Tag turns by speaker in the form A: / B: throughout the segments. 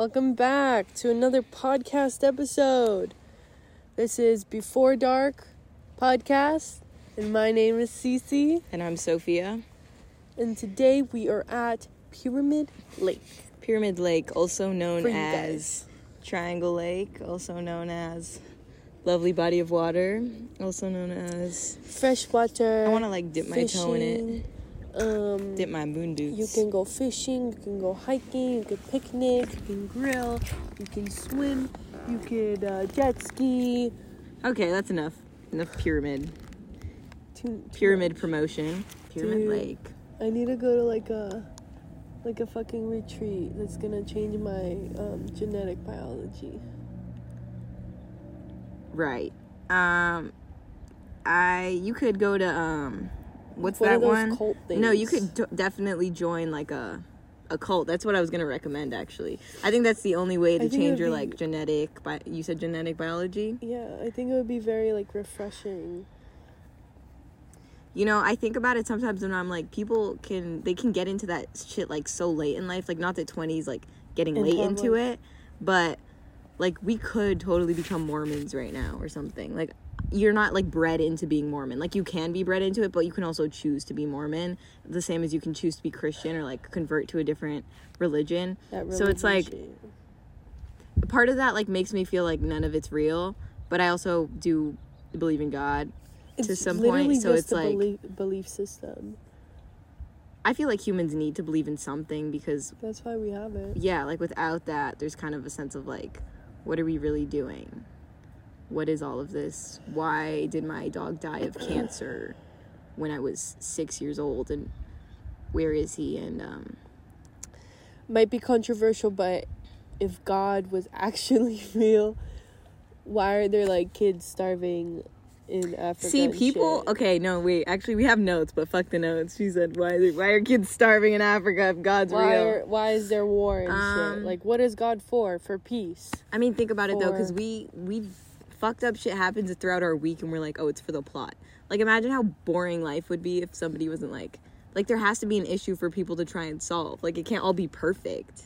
A: Welcome back to another podcast episode. This is Before Dark podcast, and my name is Cici.
B: And I'm Sofia.
A: And today we are at Pyramid Lake.
B: Pyramid Lake, also known as Triangle Lake, also known as Lovely Body of Water, also known as.
A: Freshwater.
B: I want to like dip my toe in it,
A: Um,
B: dip my moon boots.
A: you can go fishing, you can go hiking, you can picnic, you can grill, you can swim, you could uh, jet ski.
B: Okay, that's enough. Enough pyramid.
A: Too,
B: Pyramid promotion. Pyramid
A: Dude.
B: Lake.
A: I need to go to like a like a fucking retreat that's gonna change my um, genetic biology.
B: Right. Um, I you could go to um, what's
A: One
B: that one?
A: cult
B: No, you could d- definitely join like a a cult. That's what I was gonna recommend. Actually, I think that's the only way to
A: I think it
B: change your
A: be-
B: like genetic. Bi- you said genetic biology.
A: Yeah, I think it would be very like refreshing.
B: You know, I think about it sometimes when I'm like, people can they can get into that shit like so late in life. Like, not that twenties like getting
A: And
B: late
A: have,
B: into it, but like we could totally become Mormons right now or something. Like, you're not like bred into being Mormon. Like, you can be bred into it, but you can also choose to be Mormon, the same as you can choose to be Christian or like convert to a different religion. So it's like
A: shit.
B: part of that like makes me feel like none of it's real, but I also do believe in God to
A: It's
B: some
A: literally
B: point. So it's
A: a
B: like
A: belief system.
B: I feel like humans need to believe in something because
A: That's why we have it.
B: yeah, like without that, there's kind of a sense of like, what are we really doing? What is all of this? Why did my dog die of cancer when I was six years old? And where is he? And um,
A: Might be controversial, but if God was actually real, why are there like kids starving in Africa?
B: see, people.
A: shit?
B: Okay, no, wait. Actually, we have notes, but fuck the notes. She said, "Why? It, why are kids starving in Africa if God's
A: Why
B: real?"
A: are, why is there war and shit?
B: Um,
A: Like, what is God for? For peace.
B: I mean, think about it though, because we we fucked up shit happens throughout our week, and we're like, oh, it's for the plot. Like, imagine how boring life would be if somebody wasn't like, like there has to be an issue for people to try and solve. Like, it can't all be perfect,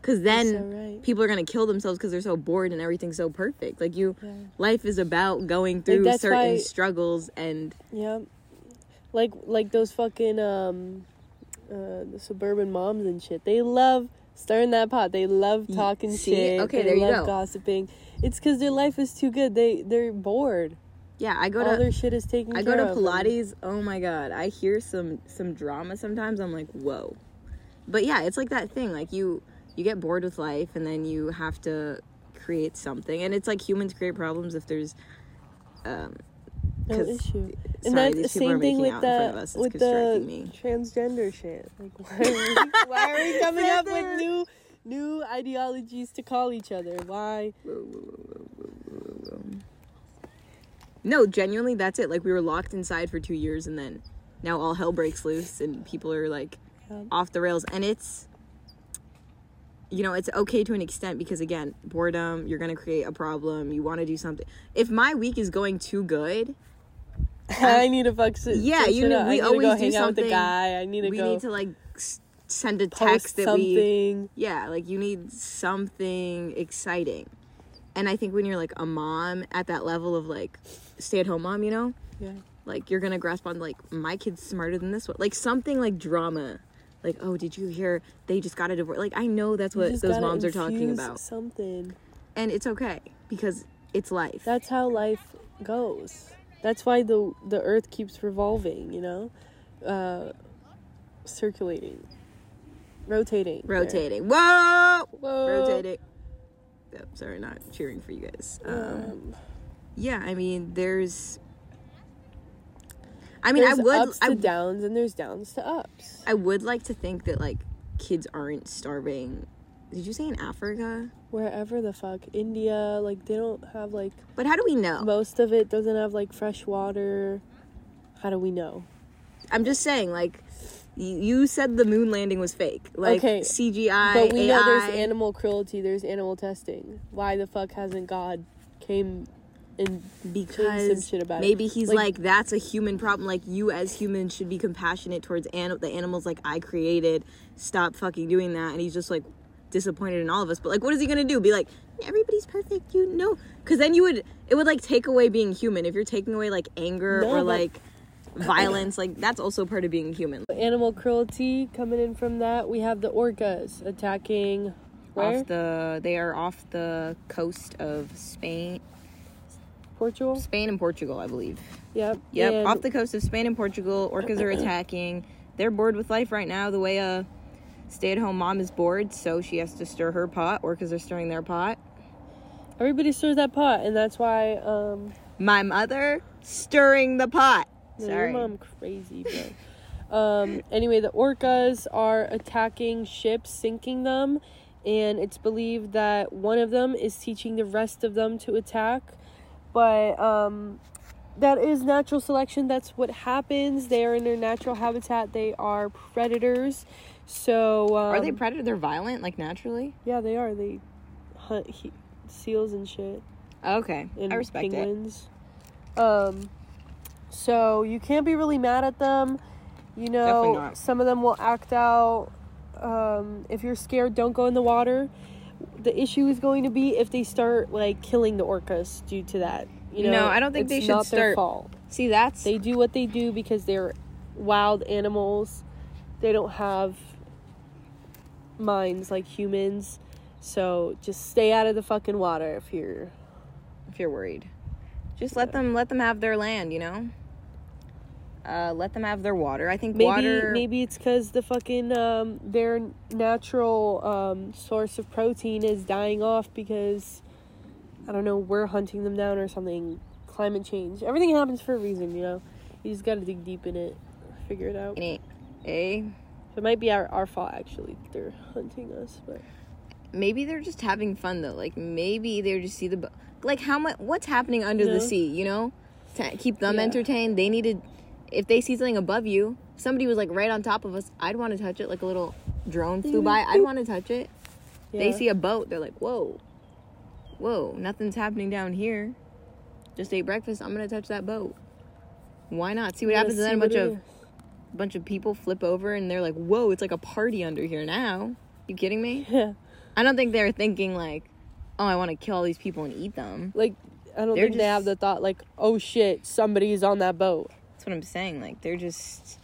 B: because then
A: so right.
B: people are gonna kill themselves because they're so bored and everything's so perfect. Like, you,
A: Yeah.
B: life is about going through
A: that's
B: certain
A: why-
B: struggles, and
A: Yeah, like like those fucking um, uh, the suburban moms and shit. They love stirring that pot. They love talking
B: see?
A: shit.
B: Okay,
A: they
B: there you
A: love
B: go.
A: gossiping. It's because their life is too good. They they're bored.
B: yeah, I go
A: All
B: to.
A: their shit is taken.
B: I go to Pilates. Oh my god, I hear some some drama sometimes. I'm like, whoa. But yeah, it's like that thing. Like you you get bored with life, and then you have to create something. And it's like humans create problems if there's. Um,
A: no issue.
B: sorry,
A: And that's the
B: these people are
A: same thing
B: making
A: with
B: out in front of
A: the
B: us. It's
A: with the
B: me.
A: transgender shit. Like why are we, why are we coming up with new new ideologies to call each other? Why?
B: No, genuinely, that's it. Like we were locked inside for two years, and then now all hell breaks loose, and people are like
A: Yeah.
B: off the rails. And it's, you know, it's okay to an extent because again, boredom. You're gonna create a problem. You want to do something. If my week is going too good,
A: I need to fuck.
B: Yeah, you know, we
A: need to
B: always
A: go
B: do
A: hang out with the guy. I need to
B: we
A: go
B: need to like send a text that we. Yeah, like you need something exciting. And I think when you're like a mom at that level of like stay at home mom, you know,
A: Yeah.
B: like you're gonna grasp on like my kid's smarter than this one like something like drama like oh did you hear they just got a divorce like i know that's what those moms are talking about
A: Something.
B: and it's okay because it's life
A: That's how life goes. That's why the the earth keeps revolving, you know? Uh circulating. Rotating.
B: rotating whoa
A: Whoa.
B: rotating oh, sorry not cheering for you guys um,
A: Um,
B: yeah i mean there's i mean i
A: there's
B: would
A: ups to
B: I,
A: downs and there's downs to ups.
B: I would like to think that like kids aren't starving did you say in africa
A: Wherever the fuck. India, like they don't have like
B: but how do we know
A: most of it doesn't have like fresh water. How do we know?
B: I'm just saying, like, you, said the moon landing was fake, like
A: Okay,
B: CGI,
A: But we
B: AI.
A: know there's animal cruelty, there's animal testing. Why the fuck hasn't God came and some
B: because
A: shit about it?
B: maybe he's
A: Like-
B: like, that's a human problem. Like you as humans should be compassionate towards an- the animals like I created. Stop fucking doing that. And he's just like, disappointed in all of us. But like, what is he gonna do? Be like, everybody's perfect, you know? Because then you would it would like take away being human. If you're taking away like anger
A: No,
B: or like violence, like that's also part of being human.
A: Animal cruelty coming in from that. We have the orcas attacking where?
B: Off the they are off the coast of Spain,
A: Portugal.
B: Spain and Portugal, I believe.
A: Yep.
B: Yep,
A: And
B: off the coast of Spain and Portugal, orcas are attacking. They're bored with life right now. The way a stay-at-home mom is bored, so she has to stir her pot. Orcas are stirring their pot.
A: everybody stirs that pot, and that's why um,
B: My mother stirring the pot.
A: No,
B: Sorry.
A: Your mom crazy, bro. um, anyway, the orcas are attacking ships, sinking them, and it's believed that one of them is teaching the rest of them to attack. But um, that is natural selection. That's what happens. They are in their natural habitat. They are predators. So um,
B: Are they predator? They're violent, like naturally.
A: Yeah, they are. They hunt he- seals and shit
B: Okay,
A: and
B: I respect it.
A: penguins. Um, so you can't be really mad at them. You know, some of them will act out. Um, if you're scared, don't go in the water. The issue is going to be if they start like killing the orcas due to that. You know,
B: No, I don't think
A: it's
B: they should
A: not their
B: start-
A: fault.
B: See, that's
A: They do what they do because they're wild animals. They don't have minds like humans. So just stay out of the fucking water if you're
B: if you're worried. Just let them let them have their land, you know. Uh, let them have their water. I think
A: Maybe
B: water.
A: maybe it's because the fucking um, their natural um, source of protein is dying off because I don't know we're hunting them down or something. Climate change. Everything happens for a reason, you know. You just gotta dig deep in it, figure it out.
B: in it, eh?
A: So it might be our, our fault actually. that They're hunting us, but
B: Maybe they're just having fun though. Like maybe they're just see the like how much what's happening under
A: No.
B: the sea. You know, to keep them
A: Yeah.
B: entertained. They needed if they see something above you. Somebody was like right on top of us. I'd want to touch it. Like a little drone flew by. I'd want to touch it. They see a boat. They're like, whoa, whoa, nothing's happening down here. Just ate breakfast. I'm gonna touch that boat. Why not? See what
A: Yeah,
B: happens. And
A: see
B: then a bunch of
A: is.
B: bunch of people flip over and they're like, whoa, it's like a party under here now. You kidding me?
A: Yeah.
B: I don't think they're thinking like, oh, I want to kill all these people and eat them.
A: Like I don't
B: They're
A: think they have the thought like, oh shit, somebody's on that boat.
B: That's what I'm saying. Like they're just,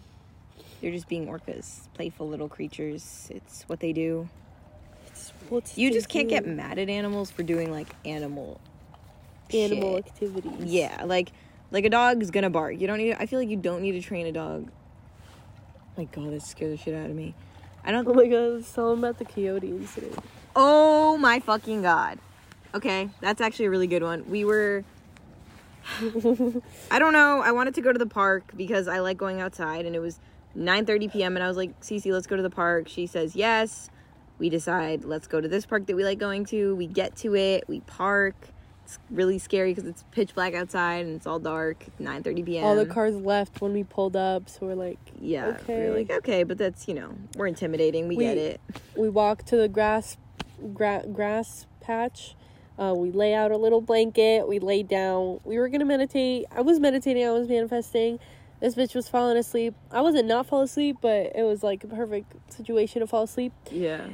B: they're just being orcas, playful little creatures. It's what they do.
A: What's
B: You just can't get mad at animals for doing like animal,
A: animal
B: shit.
A: activities.
B: Yeah, like like a dog's gonna bark. You don't need. I feel like you don't need to train a dog. My God, that scared the shit out of me. I don't.
A: Oh my god, tell them about the coyote incident.
B: Oh my fucking god. Okay, that's actually a really good one. We were I don't know. I wanted to go to the park because I like going outside and it was 9:30 p.m. and I was like, "Cici, let's go to the park." She says, "Yes." We decide, "Let's go to this park that we like going to." We get to it, we park. It's really scary because it's pitch black outside and it's all dark. 9:30 p.m.
A: All the cars left when we pulled up, so we're like,
B: Yeah,
A: Okay.
B: we're like, "Okay, but that's, you know, we're intimidating. We,
A: We-
B: get it."
A: we walk to the grass gra- grass patch. Uh, we lay out a little blanket. We lay down. We were gonna meditate. I was meditating. I was manifesting. This bitch was falling asleep. I wasn't not fall asleep, but it was like a perfect situation to fall asleep.
B: Yeah.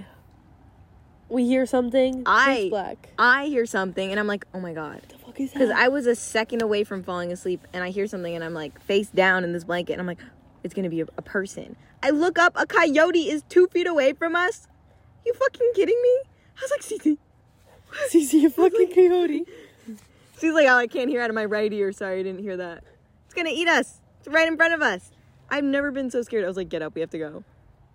A: We hear something.
B: I-
A: black.
B: I hear something and I'm like, "Oh my god."
A: The fuck is that?
B: Because I was a second away from falling asleep and I hear something and I'm like face down in this blanket and I'm like, it's gonna be a, a person. I look up, a coyote is two feet away from us. You fucking kidding me? I was like, Cici.
A: Cici, a fucking coyote.
B: She's like, oh, I can't hear out of my right ear. Sorry, I didn't hear that. It's gonna eat us. It's right in front of us. I've never been so scared. I was like, get up, we have to go.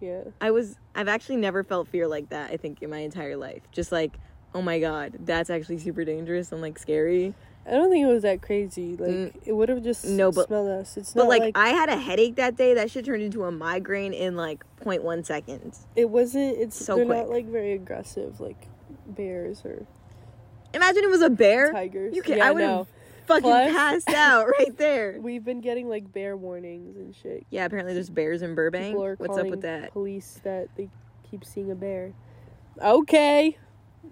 A: Yeah.
B: I was, I've actually never felt fear like that, I think, in my entire life. Just like, oh my god, that's actually super dangerous and like scary.
A: I don't think it was that crazy. Like
B: Mm.
A: it would have just
B: No, but-
A: smelled us. It's
B: But
A: not
B: like,
A: like,
B: I had a headache that day. That shit turned into a migraine in like 0.1 seconds.
A: it wasn't. It's
B: So
A: they're
B: quick.
A: not like very aggressive, like bears or
B: Imagine it was a bear.
A: tigers.
B: You can
A: Yeah,
B: I would have fucking
A: Plus-
B: passed out right there.
A: We've been getting like bear warnings and shit.
B: Yeah, apparently there's bears in Burbank. What's up with that?
A: Police that they keep seeing a bear. Okay.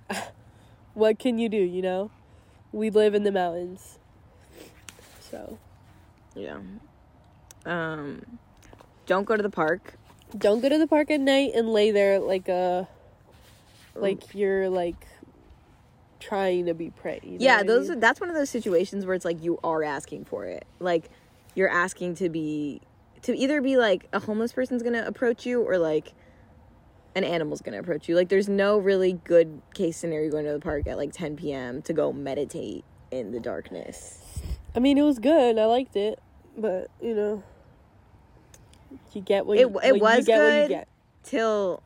A: what can you do, you know? We live in the mountains. So,
B: Yeah. Um, don't go to the park.
A: don't go to the park at night and lay there like a like you're like trying to be prey. you know
B: yeah,
A: what I
B: those
A: mean?
B: are, that's one of those situations where it's like you are asking for it. Like you're asking to be to either be like a homeless person's going to approach you or like an animal's to approach you. Like there's no really good case scenario going to the park at like 10 p.m. to go meditate in the darkness.
A: I mean, it was good. I liked it, but you know, you get what
B: It-
A: you,
B: it
A: what you
B: was
A: get what you
B: good.
A: get.
B: till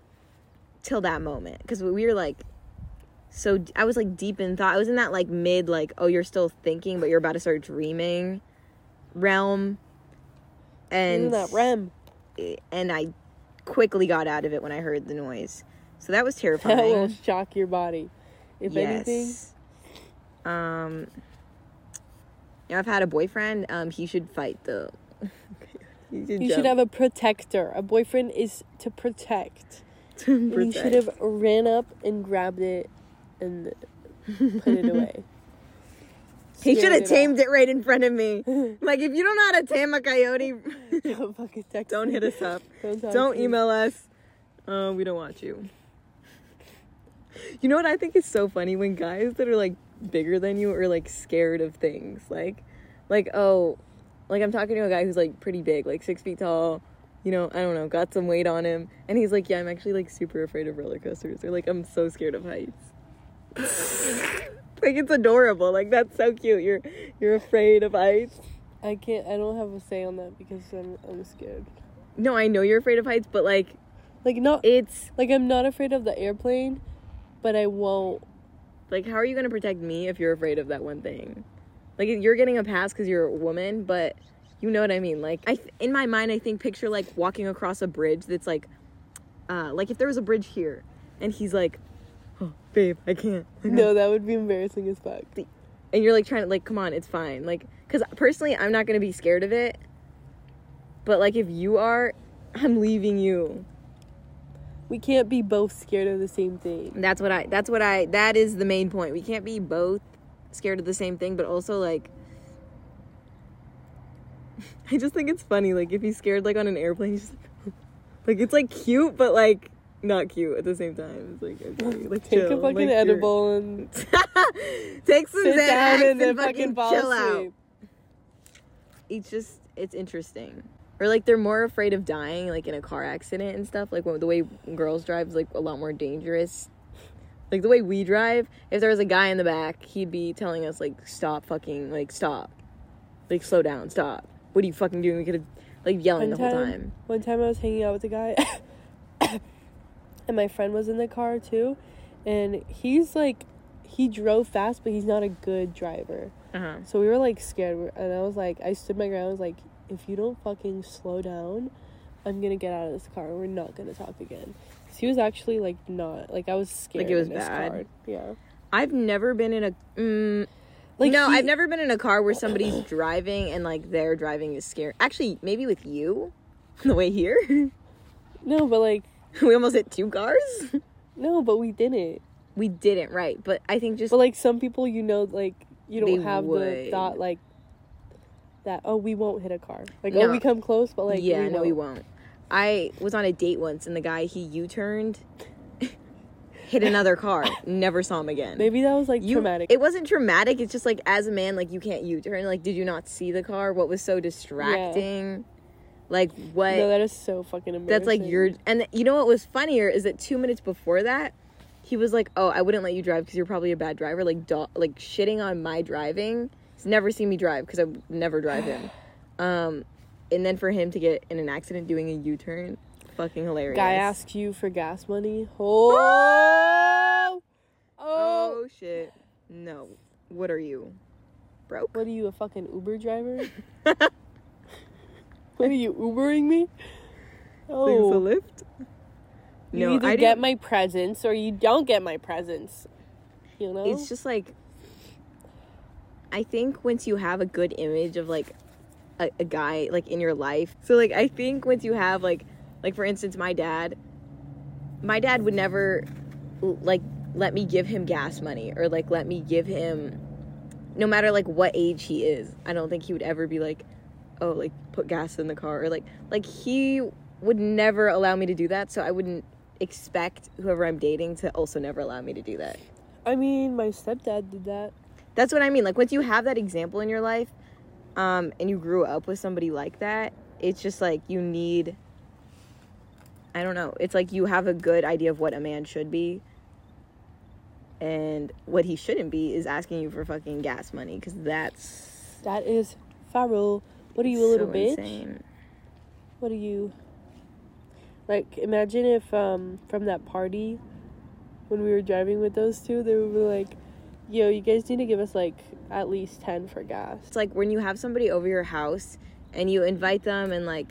B: till that moment because we were like so I was like deep in thought. I was in that like mid like oh you're still thinking but you're about to start dreaming realm, and
A: Isn't that REM?
B: and I quickly got out of it when I heard the noise. So that was terrifying.
A: That will shock your body. If anything,
B: Um. You know, I've had a boyfriend. Um, he should fight though. he should,
A: you should have a protector. A boyfriend is to protect. And you should have ran up and grabbed it and put it away.
B: He should have tamed it right in front of me. like, if you don't know how to tame a coyote.
A: Don't fucking text
B: don't hit us up.
A: Don't,
B: Don't email us. Uh, we don't want you. You know what I think is so funny when guys that are like bigger than you are like scared of things. Like, like oh, like I'm talking to a guy who's like pretty big, like six feet tall. You know, I don't know, got some weight on him, and he's like, yeah, I'm actually like super afraid of roller coasters. Or like, I'm so scared of heights. Like it's adorable. Like that's so cute. You're you're afraid of heights.
A: I can't. I don't have a say on that because I'm I'm scared.
B: No, I know you're afraid of heights, but like
A: Like not
B: it's
A: like I'm not afraid of the airplane, but I won't.
B: like how are you gonna protect me if you're afraid of that one thing? Like you're getting a pass because you're a woman, but you know what I mean. Like I th- in my mind, I think picture like walking across a bridge that's like, uh, like if there was a bridge here, and he's like, babe, I can't.
A: No, that would be embarrassing as fuck.
B: and you're like trying to like come on it's fine like because personally i'm not gonna be scared of it but like if you are i'm leaving you
A: We can't be both scared of the same thing.
B: that's what i that's what i that is the main point we can't be both scared of the same thing but also like i just think it's funny like if he's scared like on an airplane he's just like, like it's like cute but like not cute at the same time. It's like okay like
A: Take
B: chill.
A: a fucking
B: Like,
A: edible and
B: take some
A: sit down and then fucking
B: fucking
A: fall
B: chill out.
A: asleep.
B: it's just it's interesting. Or like they're more afraid of dying like in a car accident and stuff. Like when, the way girls drive is like a lot more dangerous. Like the way we drive if there was a guy in the back he'd be telling us like stop fucking like stop. Like slow down stop. What are you fucking doing? We could have like yelling
A: One
B: the whole
A: time,
B: time.
A: one time I was hanging out with a guy, and my friend was in the car too, and he's like, he drove fast, but he's not a good driver.
B: uh-huh
A: So we were like scared, and I was like, I stood my ground. I was like, if you don't fucking slow down, I'm gonna get out of this car. We're not gonna talk again. he was actually like not like I was scared.
B: Like it was bad?
A: Car. Yeah.
B: i've never been in a mm,
A: Like
B: no
A: he-
B: i've never been in a car where somebody's driving and like their driving is scary actually maybe with you on the way here
A: No, but like
B: we almost hit two cars
A: no, but we didn't.
B: we didn't right but i think just
A: But like some people, you know, like you don't
B: They
A: have the
B: would.
A: thought like that. Oh, we won't hit a car. Like oh,
B: No.
A: oh, we come close, but like
B: yeah
A: we
B: no we
A: won't.
B: won't i was on a date once and the guy he u-turned hit another car never saw him again
A: Maybe that was like
B: you,
A: traumatic.
B: it wasn't traumatic it's just like as a man like you can't u-turn like did you not see the car what was so distracting like what
A: no, that is so fucking embarrassing.
B: that's like your and you know what was funnier is that two minutes before that he was like oh i wouldn't let you drive because you're probably a bad driver. Like do- like shitting on my driving. He's never seen me drive because i never drive him. Um and then for him to get in an accident doing a u-turn fucking hilarious.
A: Guy asks you for gas money. Oh, oh.
B: oh shit. No. What are you? Broke?
A: What are you, a fucking Uber driver? what are you Ubering me? Oh.
B: Things a lift
A: you
B: no
A: either
B: i
A: get
B: didn't
A: my presents or you don't get my presents. You know,
B: it's just like i think once you have a good image of like a, a guy like in your life so like i think once you have like like for instance my dad my dad would never like let me give him gas money or like let me give him no matter like what age he is i don't think he would ever be like oh like put gas in the car or like like he would never allow me to do that so i wouldn't expect whoever I'm dating to also never allow me to do that.
A: I mean, my stepdad did that.
B: That's what I mean. Like once you have that example in your life, um, and you grew up with somebody like that, it's just like you need. I don't know. It's like you have a good idea of what a man should be. And what he shouldn't be is asking you for fucking gas money because that's
A: That is feral. What are you, a little
B: so
A: bitch?
B: insane.
A: What are you? Like, imagine if um from that party, when we were driving with those two, they would be like, "Yo, you guys need to give us like at least ten for gas."
B: It's like when you have somebody over your house and you invite them and like,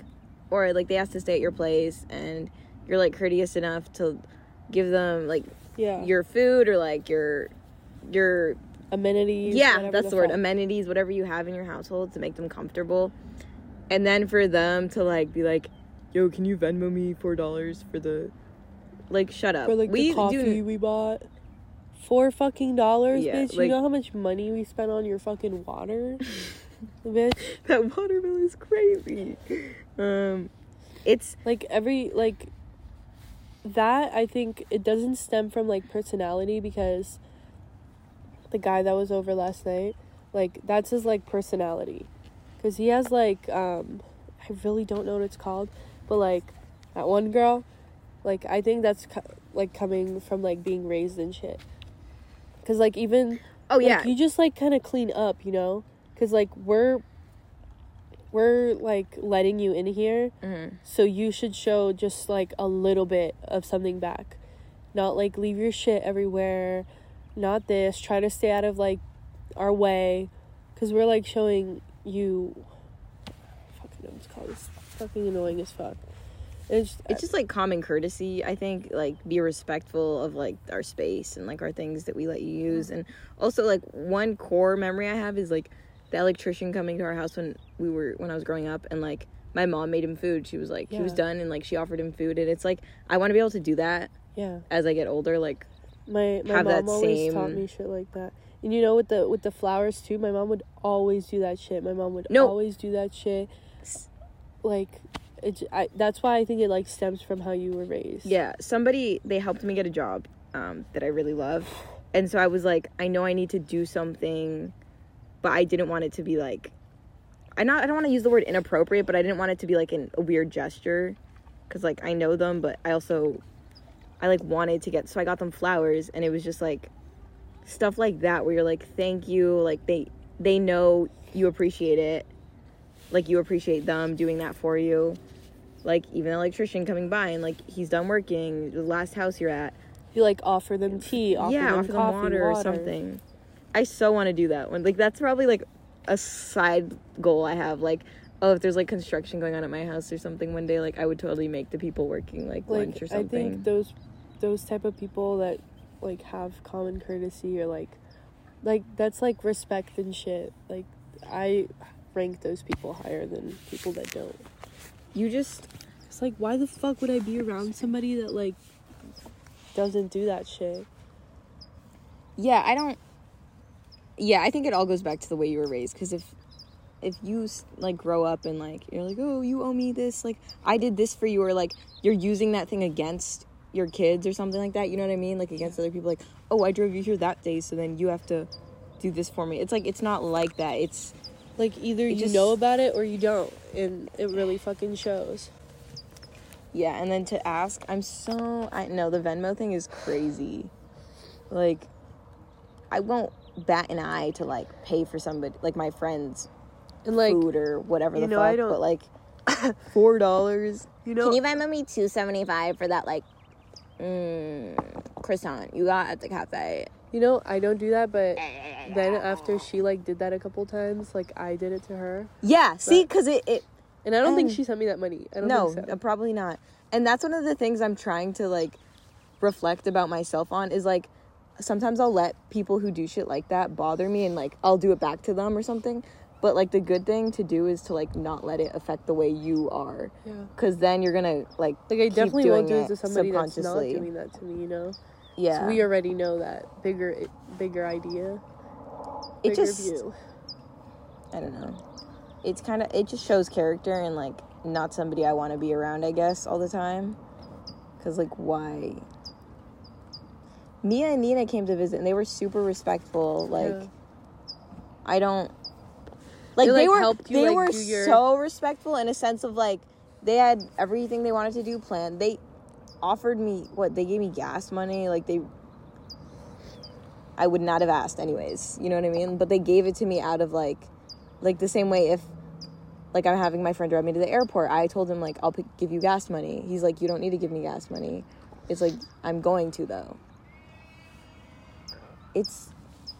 B: or like they ask to stay at your place and you're like courteous enough to give them like
A: Yeah.
B: your food or like your your
A: amenities.
B: yeah that's the word
A: fuck.
B: amenities whatever you have in your household to make them comfortable and then for them to like be like yo can you venmo me four dollars for the like shut up
A: For like
B: we
A: the coffee
B: do
A: we bought. Four fucking dollars,
B: Yeah,
A: bitch.
B: like-
A: you know how much money we spent on your fucking water, bitch.
B: that water bill is crazy um it's
A: like every like that i think it doesn't stem from like personality because the guy that was over last night like that's his like personality. Because he has like um i really don't know what it's called but like that one girl like i think that's co- like coming from like being raised and shit. Because like even
B: oh
A: like,
B: yeah.
A: you just like kind of clean up you know? Because like we're we're like letting you in here
B: Mhm.
A: so you should show just like a little bit of something back. Not like leave your shit everywhere not this try to stay out of like our way because we're like showing you fucking know what it's called. It's fucking annoying as fuck. It's,
B: it's just like common courtesy i think like be respectful of like our space and like our things that we let you use. And also like one core memory i have is like the electrician coming to our house when we were when i was growing up and like my mom made him food. She was like he was done and like she offered him food. And it's like i want to be able to do that
A: yeah.
B: as i get older like
A: My my mom always taught me shit like that. And you know with the with the flowers too, my mom would always do that shit. My mom would
B: No.
A: always do that shit. Like it I, that's why I think it like stems from how you were raised.
B: yeah somebody they helped me get a job um, that i really love and so i was like i know i need to do something but i didn't want it to be like i not i don't want to use the word inappropriate but i didn't want it to be like an, a weird gesture because like i know them but i also i like wanted to get so i got them flowers and it was just like stuff like that where you're like thank you like they they know you appreciate it. Like you appreciate them doing that for you. Like even the electrician coming by and like he's done working the last house you're at.
A: You like offer them tea, offer
B: yeah
A: them
B: offer
A: coffee,
B: them water, or something. I so want to do that. One like that's probably like a side goal i have. Like oh if there's like construction going on at my house or something one day like i would totally make the people working like,
A: Like
B: lunch or something.
A: I think those those type of people that like have common courtesy or like like that's like respect and shit. Like I rank those people higher than people that don't.
B: you just
A: It's like, why the fuck would I be around somebody that like doesn't do that shit?
B: yeah i don't yeah i think it all goes back to the way you were raised because if if you like grow up and like you're like oh you owe me this like i did this for you or like you're using that thing against your kids or something like that you know what i mean? Like against other people like oh i drove you here that day so then you have to do this for me. It's like it's not like that. It's
A: Like either you
B: just-
A: know about it or you don't, and it really fucking shows.
B: yeah and then to ask i'm so i know the venmo thing is crazy. Like i won't bat an eye to like pay for somebody like my friends
A: And like
B: food or whatever
A: you
B: the
A: know,
B: fuck
A: I don't-
B: but like four dollars
A: you know,
B: Can you buy me two seventy five for that like mm, croissant you got at the cafe?
A: you know, I don't do that, but then after she like did that a couple times, like I did it to her,
B: Yeah, see, because it, it
A: and I don't think she sent me that money. I don't
B: no,
A: think so.
B: uh, probably not. And that's one of the things I'm trying to like reflect about myself on is like sometimes I'll let people who do shit like that bother me and like I'll do it back to them or something. But like the good thing to do is to like not let it affect the way you are,
A: Yeah.
B: because then you're gonna like
A: Like I definitely won't do it to somebody that's not doing that to me. You know,
B: yeah.
A: so we already know that bigger, bigger idea.
B: It just
A: view.
B: I don't know. It's kind of it just shows character and like not somebody I want to be around, I guess, all the time. Cause like why? Mia and Nina came to visit and they were super respectful. Like
A: Yeah.
B: I don't like
A: They, like,
B: were
A: helped you,
B: they
A: like,
B: were
A: your-
B: so respectful in a sense of like they had everything they wanted to do planned. They offered me what they gave me gas money like they I would not have asked anyways. You know what I mean? But they gave it to me out of like like the same way if like I'm having my friend drive me to the airport, I told him like I'll pick, give you gas money. He's like you don't need to give me gas money. It's like I'm going to though. It's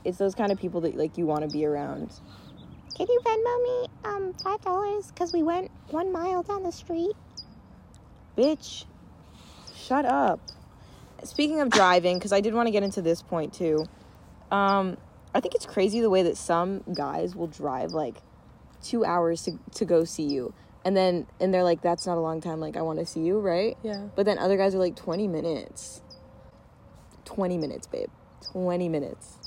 B: it's those kind of people that like you want to be around.
C: Can you Venmo me um five dollars? Cause we went one mile down the street.
B: Bitch, shut up. Speaking of driving, because I did want to get into this point too. Um, I think it's crazy the way that some guys will drive like two hours to, to go see you. And then, and they're like, that's not a long time. Like, I want to see you, right?
A: Yeah.
B: But then other guys are like, 20 minutes. 20 minutes, babe. 20 minutes.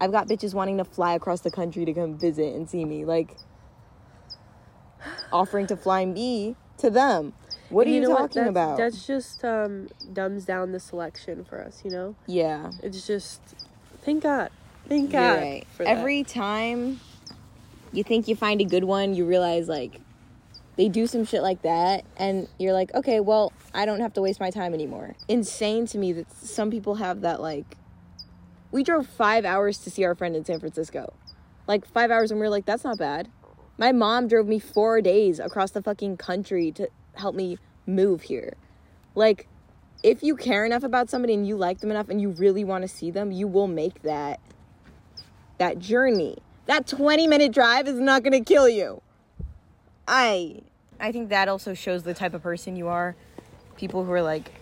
B: I've got bitches wanting to fly across the country to come visit and see me. Like, offering to fly me to them. What are
A: And
B: you,
A: know
B: talking
A: That's-
B: about?
A: That's just um dumbs down the selection for us, you know?
B: yeah.
A: It's just thank God. Thank God.
B: right.
A: For that.
B: Every time you think you find a good one, you realize like they do some shit like that, and you're like, okay, well, I don't have to waste my time anymore. Insane to me that some people have that like. We drove five hours to see our friend in San Francisco, like five hours, and we are like, that's not bad. My mom drove me four days across the fucking country to help me move here. Like, if you care enough about somebody and you like them enough and you really want to see them, you will make that that journey. That 20 minute drive is not going to kill you. I I think that also shows the type of person you are. People who are like,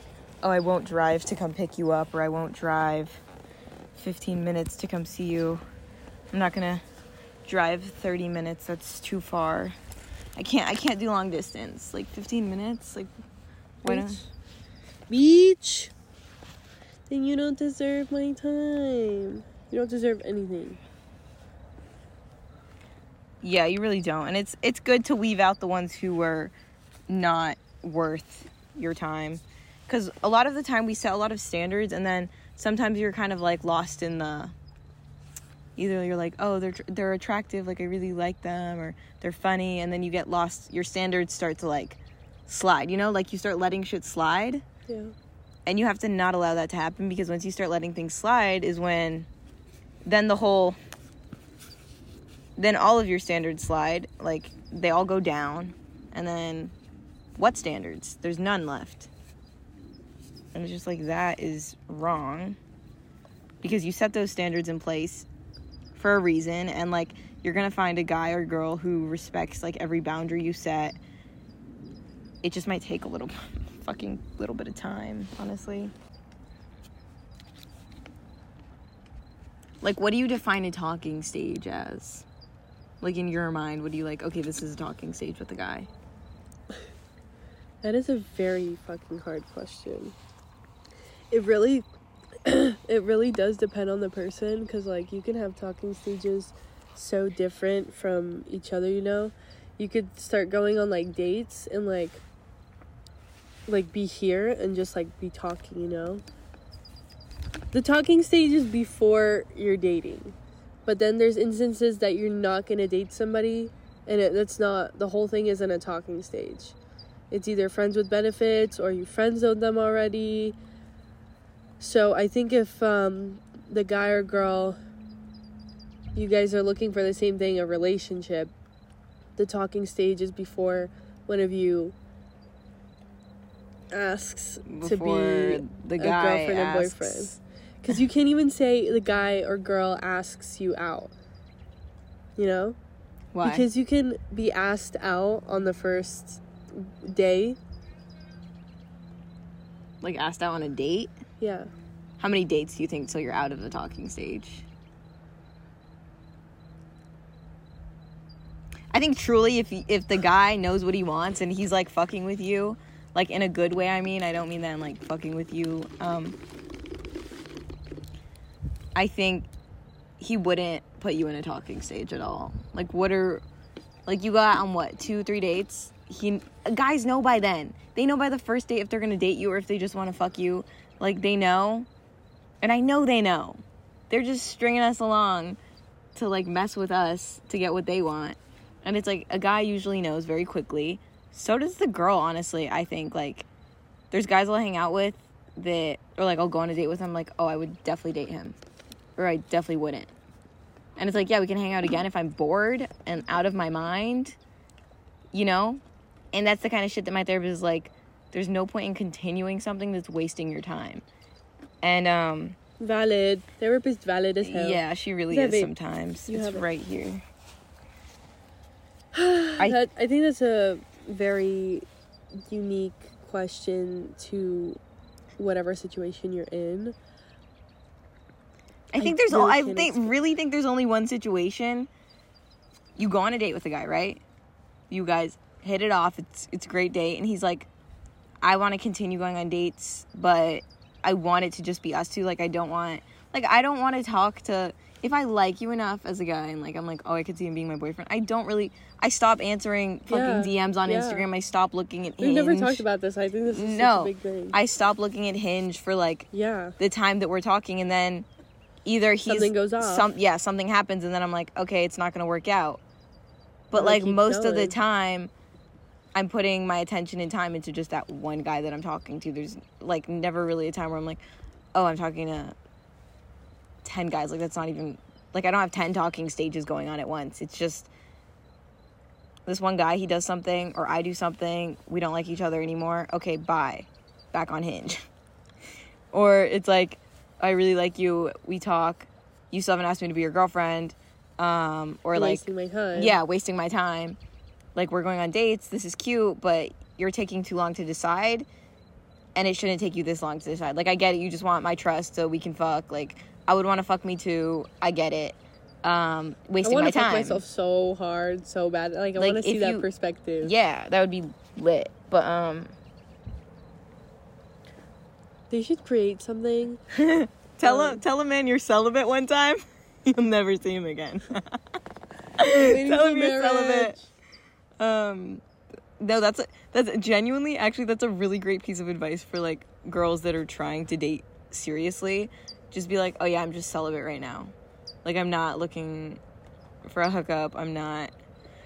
B: "Oh, I won't drive to come pick you up or I won't drive 15 minutes to come see you. I'm not to drive 30 minutes. That's too far. I can't I can't do long distance. Like 15 minutes like why not?
A: Beach. Beach. Then you don't deserve my time. You don't deserve anything.
B: Yeah, you really don't. And it's it's good to weave out the ones who were not worth your time cuz a lot of the time we set a lot of standards and then sometimes you're kind of like lost in the either you're like, "Oh, they're they're attractive, like I really like them," or they're funny and then you get lost your standards start to like slide, you know? Like you start letting shit slide
A: Yeah.
B: and you have to not allow that to happen because once you start letting things slide is when then the whole then all of your standards slide like they all go down and then what standards there's none left and it's just like that is wrong because you set those standards in place for a reason and like you're gonna find a guy or girl who respects like every boundary you set it just might take a little fucking little bit of time, honestly. Like, what do you define a talking stage as? Like, in your mind, what do you like? Okay, this is a talking stage with a guy.
A: That is a very fucking hard question. It really it really does depend on the person cuz like you can have talking stages so different from each other, you know. You could start going on like dates and like like be here and just like be talking, you know. The talking stage is before you're dating. But then there's instances that you're not going to date somebody and it, that's not the whole thing isn't a talking stage it's either friends with benefits or you friend zoned them already. So I think if um, the guy or girl, you guys are looking for the same thing, a relationship, the talking stage is before one of you asks to be
B: the
A: a
B: guy
A: girlfriend and boyfriend. Because you can't even say the guy or girl asks you out. You know?
B: Why?
A: Because you can be asked out on the first day.
B: like, asked out on a date?
A: Yeah.
B: How many dates do you think till you're out of the talking stage? I think truly, if if the guy knows what he wants and he's like fucking with you, like in a good way. I mean, I don't mean that I'm like fucking with you. Um, I think he wouldn't put you in a talking stage at all. Like, what are like you got on what two, three dates? he guys know by then. They know by the first date if they're gonna date you or if they just want to fuck you. Like they know, and I know they know. They're just stringing us along to like mess with us to get what they want. And it's like a guy usually knows very quickly. So does the girl, honestly. I think like there's guys I'll hang out with that or like I'll go on a date with him like, "Oh, I would definitely date him." Or I definitely wouldn't. And it's like, "Yeah, we can hang out again if I'm bored and out of my mind." You know? And that's the kind of shit that my therapist is like, there's no point in continuing something that's wasting your time. And um
A: Valid. Therapist valid as hell.
B: yeah, she really is
A: babe.
B: sometimes.
A: You
B: it's
A: have it.
B: right here.
A: I, that, I think that's a very unique question to whatever situation you're in.
B: I
A: I
B: think there's
A: really
B: all I think
A: explain-
B: really think there's only one situation. You go on a date with a guy, right? You guys hit it off. It's it's a great date and he's like I want to continue going on dates, but I want it to just be us two. Like I don't want like I don't want to talk to if I like you enough as a guy and like I'm like, "Oh, I could see him being my boyfriend." I don't really I stop answering fucking
A: Yeah,
B: DMs on
A: yeah.
B: Instagram. I stop looking at
A: We've never talked about this. I think this is
B: no.
A: such a big thing.
B: I stop looking at Hinge for like
A: yeah.
B: the time that we're talking and then either he's
A: Something goes off.
B: some yeah something happens and then i'm like okay it's not gonna work out but like most of the time i'm putting my attention and time into just that one guy that i'm talking to. There's like never really a time where i'm like oh i'm talking to 10 guys. Like that's not even like i don't have 10 talking stages going on at once. It's just this one guy he does something or i do something. We don't like each other anymore. Okay bye. Back on hinge. Or it's like i really like you. We talk. You still haven't asked me to be your girlfriend. Um or like
A: wasting my time.
B: yeah wasting my time like we're going on dates this is cute but you're taking too long to decide and it shouldn't take you this long to decide like i get it you just want my trust so we can fuck like i would want to fuck me too i get it um
A: I
B: wasting
A: want
B: my
A: to fuck myself so hard, so bad. Like I
B: Like,
A: want to see that
B: you-
A: perspective.
B: yeah that would be lit but um
A: They should create something.
B: tell
A: Um,
B: him tell a man you're celibate one time you'll never see him again tell him you're celibate um no that's a, that's genuinely actually that's a really great piece of advice for like girls that are trying to date seriously. Just be like oh yeah i'm just celibate right now. Like i'm not looking for a hookup. I'm not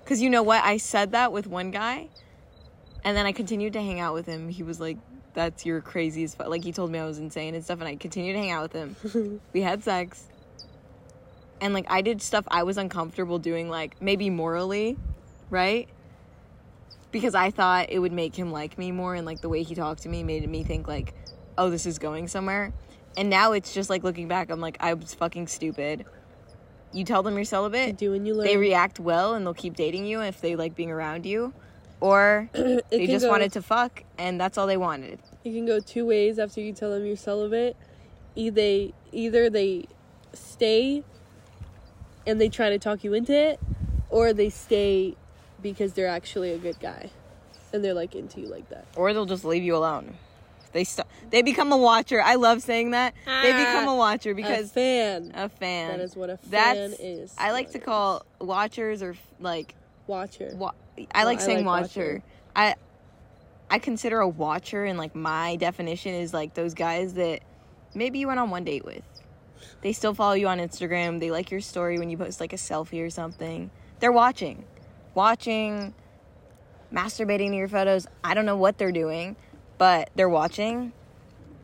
B: because you know what? I said that with one guy and then i continued to hang out with him. He was like that's your craziest fu-. like he told me i was insane and stuff and i continued to hang out with him. We had sex. And like i did stuff i was uncomfortable doing like maybe morally right because I thought it would make him like me more and like the way he talked to me made me think like oh this is going somewhere and now it's just like looking back I'm like I was fucking stupid you tell them you're
A: You
B: celibate
A: do and you learn.
B: they react well and they'll keep dating you if they like being around you or they just
A: go-
B: wanted to fuck and that's all they wanted
A: It can go two ways after you tell them you're celibate. Either either they stay and they try to talk you into it, or they stay because they're actually a good guy and they're like into you like that.
B: or they'll just leave you alone they st- they become a watcher I love saying that they
A: Ah,
B: become a watcher
A: a
B: because
A: fan.
B: a fan
A: that is what a fan
B: that's
A: is.
B: I like to call watchers or like
A: watcher.
B: Wa- I like
A: I
B: saying
A: like
B: watcher.
A: watcher.
B: I I consider a watcher and like my definition is like those guys that maybe you went on one date with. They still follow you on Instagram. They like your story when you post like a selfie or something. They're watching. Watching masturbating to your photos. I don't know what they're doing, but they're watching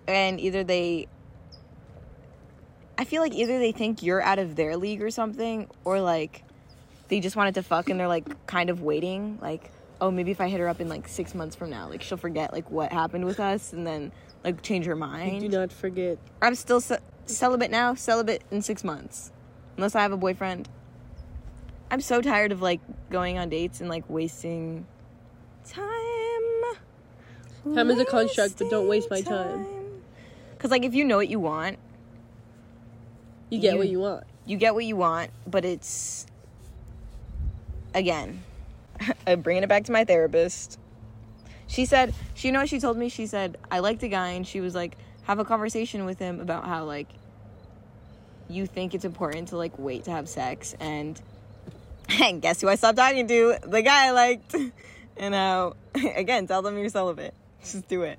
B: and either they I feel like either they think you're out of their league or something or like they just wanted to fuck and they're like kind of waiting like oh maybe if i hit her up in like six months from now like she'll forget like what happened with us and then like change her mind.
A: Do not forget.
B: i'm still ce- celibate now celibate in six months unless i have a boyfriend i'm so tired of like going on dates and like wasting time
A: Time is a construct, but don't waste my time.
B: because like if you know what you want
A: You get
B: You-
A: what you want.
B: you get what you want, but it's again, I'm bringing it back to my therapist. She said, she you know what she told me? She said, I liked a guy, and she was like, have a conversation with him about how like you think it's important to like wait to have sex, and and guess who I stopped talking to? The guy I liked. and uh, again, tell them you're celibate. Just do it.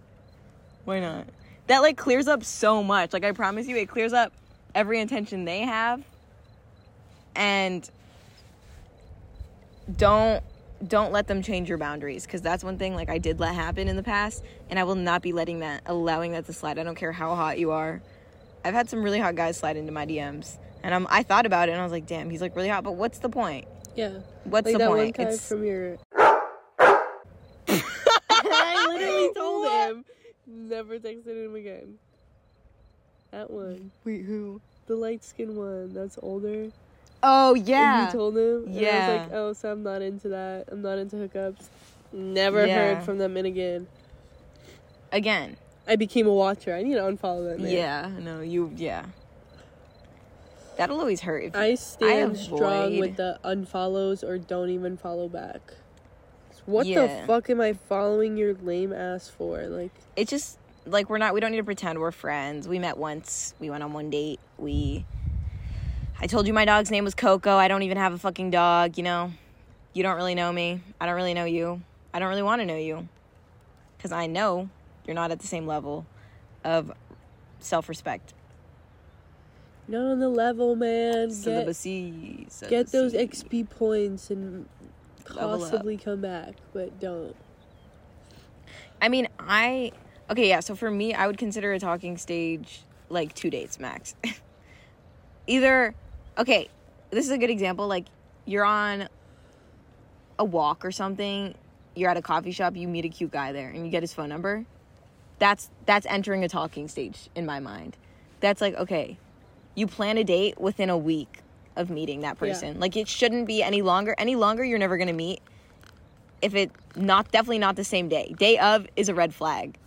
B: Why not? That like clears up so much. Like I promise you, it clears up every intention they have. And don't don't let them change your boundaries because that's one thing like I did let happen in the past, and I will not be letting that allowing that to slide. I don't care how hot you are. I've had some really hot guys slide into my DMs, and I'm I thought about it and I was like, damn, he's like really hot, but what's the point?
A: Yeah.
B: What's
A: Like
B: the
A: that one
B: point?
A: guy
B: It's
A: from your. I literally told him never texted him again. That one,
B: wait who?
A: the light skinned one, that's older.
B: Oh
A: And
B: yeah.
A: you told him. And I
B: Yeah.
A: was like, oh, so I'm not into that. I'm not into hookups. Never
B: Yeah.
A: heard from them in again.
B: Again.
A: I became a watcher. I need to unfollow that man.
B: Yeah. No, you. Yeah. That'll always hurt. If
A: I stand strong
B: avoid-
A: with the unfollows or don't even follow back. What
B: Yeah.
A: the fuck am I following your lame ass for? Like,
B: it's just like we're not we don't need to pretend we're friends we met once we went on one date we i told you my dog's name was coco i don't even have a fucking dog you know you don't really know me i don't really know you i don't really want to know you because i know you're not at the same level of self-respect
A: not on the level, man. Get,
B: Celibacy,
A: get those. XP points and possibly come back, but don't.
B: I mean, I okay, yeah. So for me, I would consider a talking stage like two dates max. Either, okay, this is a good example. Like you're on a walk or something. You're at a coffee shop. You meet a cute guy there, and you get his phone number. That's that's entering a talking stage in my mind. That's like okay, you plan a date within a week of meeting that
A: Yeah.
B: person. Like it shouldn't be any longer. Any longer, you're never gonna meet if it not definitely not the same day. Day of is a red flag.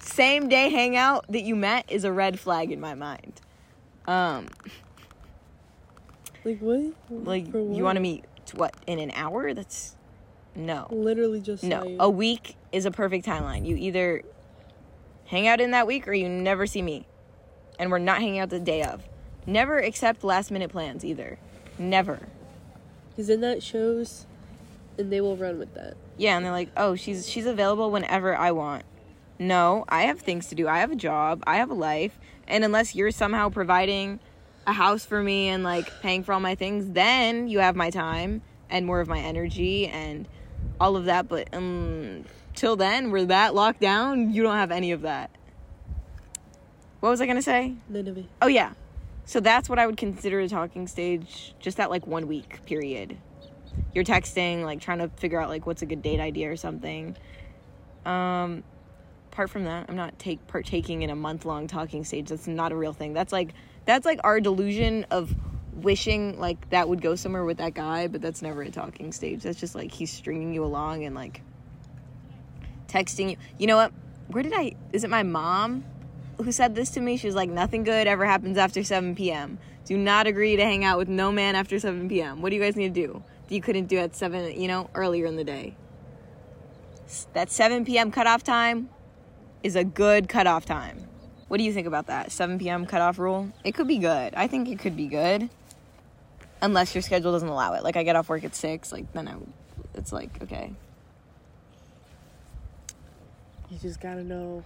B: Same day hangout that you met is a red flag in my mind. Um,
A: Like what?
B: like
A: For
B: you want to meet what in an hour? That's no,
A: Literally just
B: no. A week is a perfect timeline. You either hang out in that week or you never see me, and we're not hanging out the day of. Never accept last minute plans either. Never.
A: Because then that shows, and they will run with that.
B: Yeah, and they're like, "Oh, she's she's available whenever I want." No, I have things to do. I have a job. I have a life. And unless you're somehow providing a house for me and like paying for all my things, then you have my time and more of my energy and all of that, but um till then, we're that locked down, you don't have any of that. What was I going to say?
A: None of it.
B: Oh yeah. So that's what I would consider a talking stage, just that like one week period. You're texting, like trying to figure out like what's a good date idea or something. Um apart from that, I'm not take partaking in a month long talking stage. That's not a real thing. That's like that's like our delusion of wishing like that would go somewhere with that guy, but that's never a talking stage. That's just like he's stringing you along and like texting you. You know what? Where did I is it my mom who said this to me? She was like, Nothing good ever happens after 7 p.m. Do not agree to hang out with no man after 7 p.m. What do you guys need to do? That you couldn't do at 7, you know, earlier in the day. That 7 p.m. cutoff time is a good cutoff time. What do you think about that? 7 p.m. cutoff rule? It could be good. I think it could be good. Unless your schedule doesn't allow it. Like, I get off work at 6, like, then I, it's like, okay.
A: You just gotta know.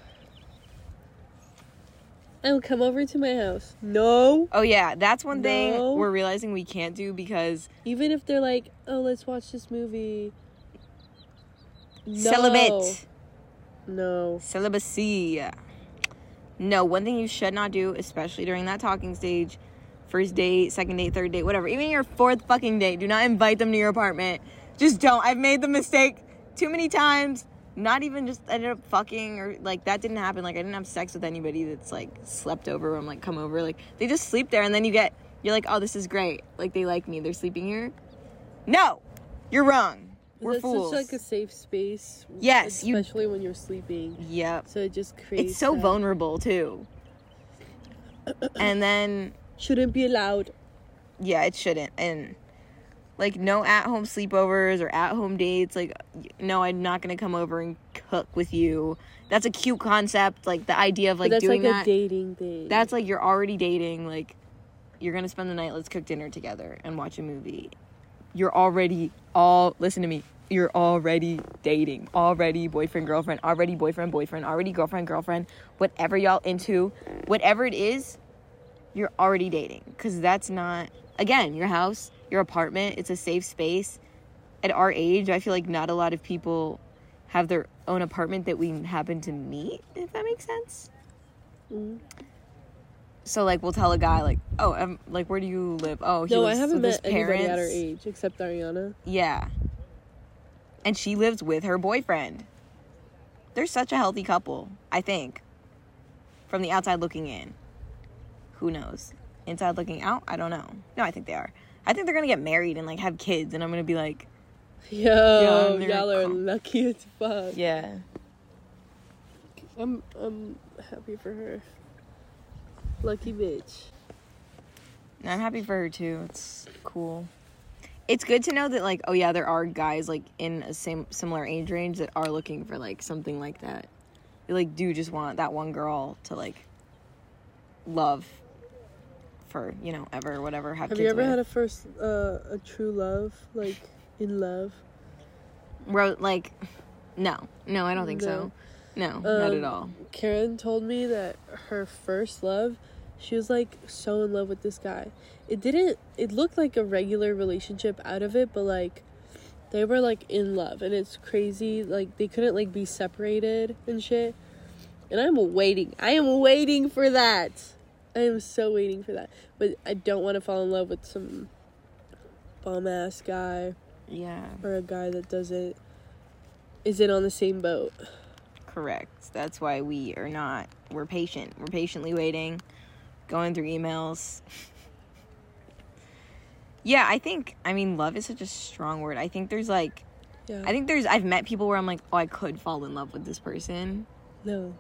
A: I will come over to my house. No.
B: Oh, yeah, that's one thing we're realizing we can't do because
A: Even if they're like, oh, let's watch this movie. No.
B: celibate.
A: No.
B: Celibacy. No, one thing you should not do, especially during that talking stage, first date, second date, third date, whatever, even your fourth fucking date, do not invite them to your apartment. Just don't. I've made the mistake too many times. Not even just ended up fucking or like that didn't happen. Like I didn't have sex with anybody that's like slept over. I'm like come over. Like they just sleep there and then you get you're like oh this is great. Like they like me. They're sleeping here. No, you're wrong. We're
A: That's
B: fools.
A: such like a safe space.
B: Yes, you-
A: especially when you're sleeping.
B: yep.
A: So it just creates.
B: it's so
A: that-
B: vulnerable too. and then
A: Shouldn't be allowed.
B: yeah, it shouldn't. And like no at home sleepovers or at home dates. Like no, I'm not gonna come over and cook with you. That's a cute concept. Like the idea of like
A: that's
B: doing
A: like
B: that.
A: a dating thing.
B: that's like you're already dating. Like you're gonna spend the night. Let's cook dinner together and watch a movie. you're already all listen to me. You're already dating, already boyfriend, girlfriend, already boyfriend, boyfriend, already girlfriend, girlfriend, whatever y'all into, whatever it is, you're already dating. Cause that's not again, your house, your apartment, it's a safe space. At our age, I feel like not a lot of people have their own apartment that we happen to meet, if that makes sense.
A: Mhm.
B: So like we'll tell a guy like, "Oh, um, like where do you live?" Oh, he
A: No, I
B: lives
A: haven't
B: with his
A: met anybody at
B: our
A: age except Ariana.
B: Yeah. And she lives with her boyfriend. They're such a healthy couple, I think. From the outside looking in. Who knows? Inside looking out? I don't know. No, I think they are. I think they're gonna get married and like have kids, and I'm gonna be like,
A: Yo,
B: they're
A: y'all are lucky as fuck.
B: yeah,
A: I'm I'm happy for her. Lucky bitch.
B: I'm happy for her too. It's cool. It's good to know that like, oh yeah, there are guys like in a same similar age range that are looking for like something like that. They like do just want that one girl to like love for you know ever whatever have,
A: Have you ever
B: with.
A: had a first uh, a true love like in love?
B: Bro, like, no, no, I don't think so. No, not at
A: Um,
B: all.
A: Karen told me that her first love, she was like so in love with this guy. It didn't it looked like a regular relationship out of it, but like they were like in love and it's crazy like they couldn't like be separated and shit. And I'm waiting. I am waiting for that. I am so waiting for that. But I don't want to fall in love with some bum ass guy
B: Yeah,
A: or a guy that doesn't isn't on the same boat.
B: correct. That's why we are not. We're patient. We're patiently waiting, going through emails. yeah, I think. I mean, love is such a strong word. I think there's like.
A: Yeah.
B: I think there's. I've met people where I'm like, oh, I could fall in love with this person.
A: no.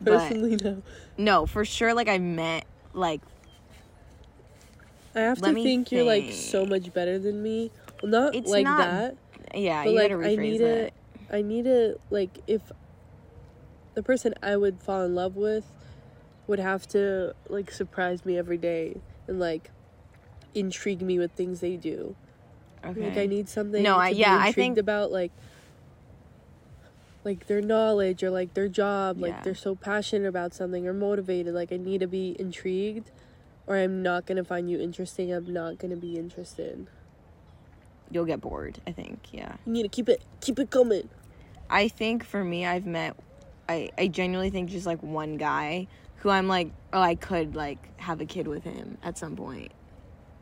B: But-
A: Personally no.
B: No, for sure. Like I've met like
A: I have to think you're like so much better than me. Well, not
B: It's
A: like
B: not
A: that,
B: yeah.
A: but like I need it. I need to like if the person I would fall in love with would have to like surprise me every day and like intrigue me with things they do.
B: Okay.
A: Like I need something.
B: No, I- yeah, I
A: intrigued
B: think-
A: about like like their knowledge or like their job. Like
B: Yeah.
A: they're so passionate about something or motivated. Like I need to be intrigued, or I'm not gonna find you interesting. I'm not gonna be interested.
B: You'll get bored. I think. Yeah.
A: You need to keep it keep it coming.
B: I think for me, I've met, I, I genuinely think just like one guy who I'm like, oh, I could like have a kid with him at some point.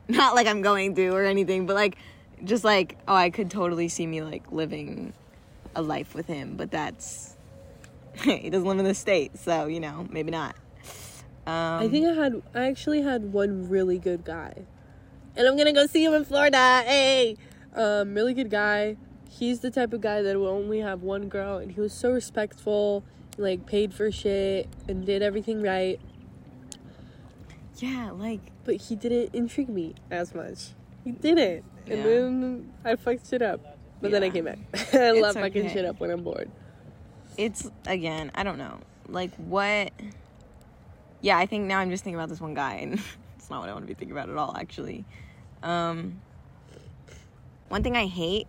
B: Not like I'm going to or anything, but like, just like, oh, I could totally see me like living a life with him, but that's, he doesn't live in the state, so, you know, maybe not. Um,
A: I think I had I actually had one really good guy, and I'm gonna go see him in Florida. Hey, um, really good guy. He's the type of guy that will only have one girl, and he was so respectful, like paid for shit, and did everything right.
B: yeah, like,
A: But he didn't intrigue me as much. He didn't, and
B: Yeah.
A: then I fucked it up. But then I came back. I love fucking
B: okay.
A: shit up when I'm bored.
B: it's again i don't know like what yeah i think now i'm just thinking about this one guy and it's not what i want to be thinking about at all actually um one thing i hate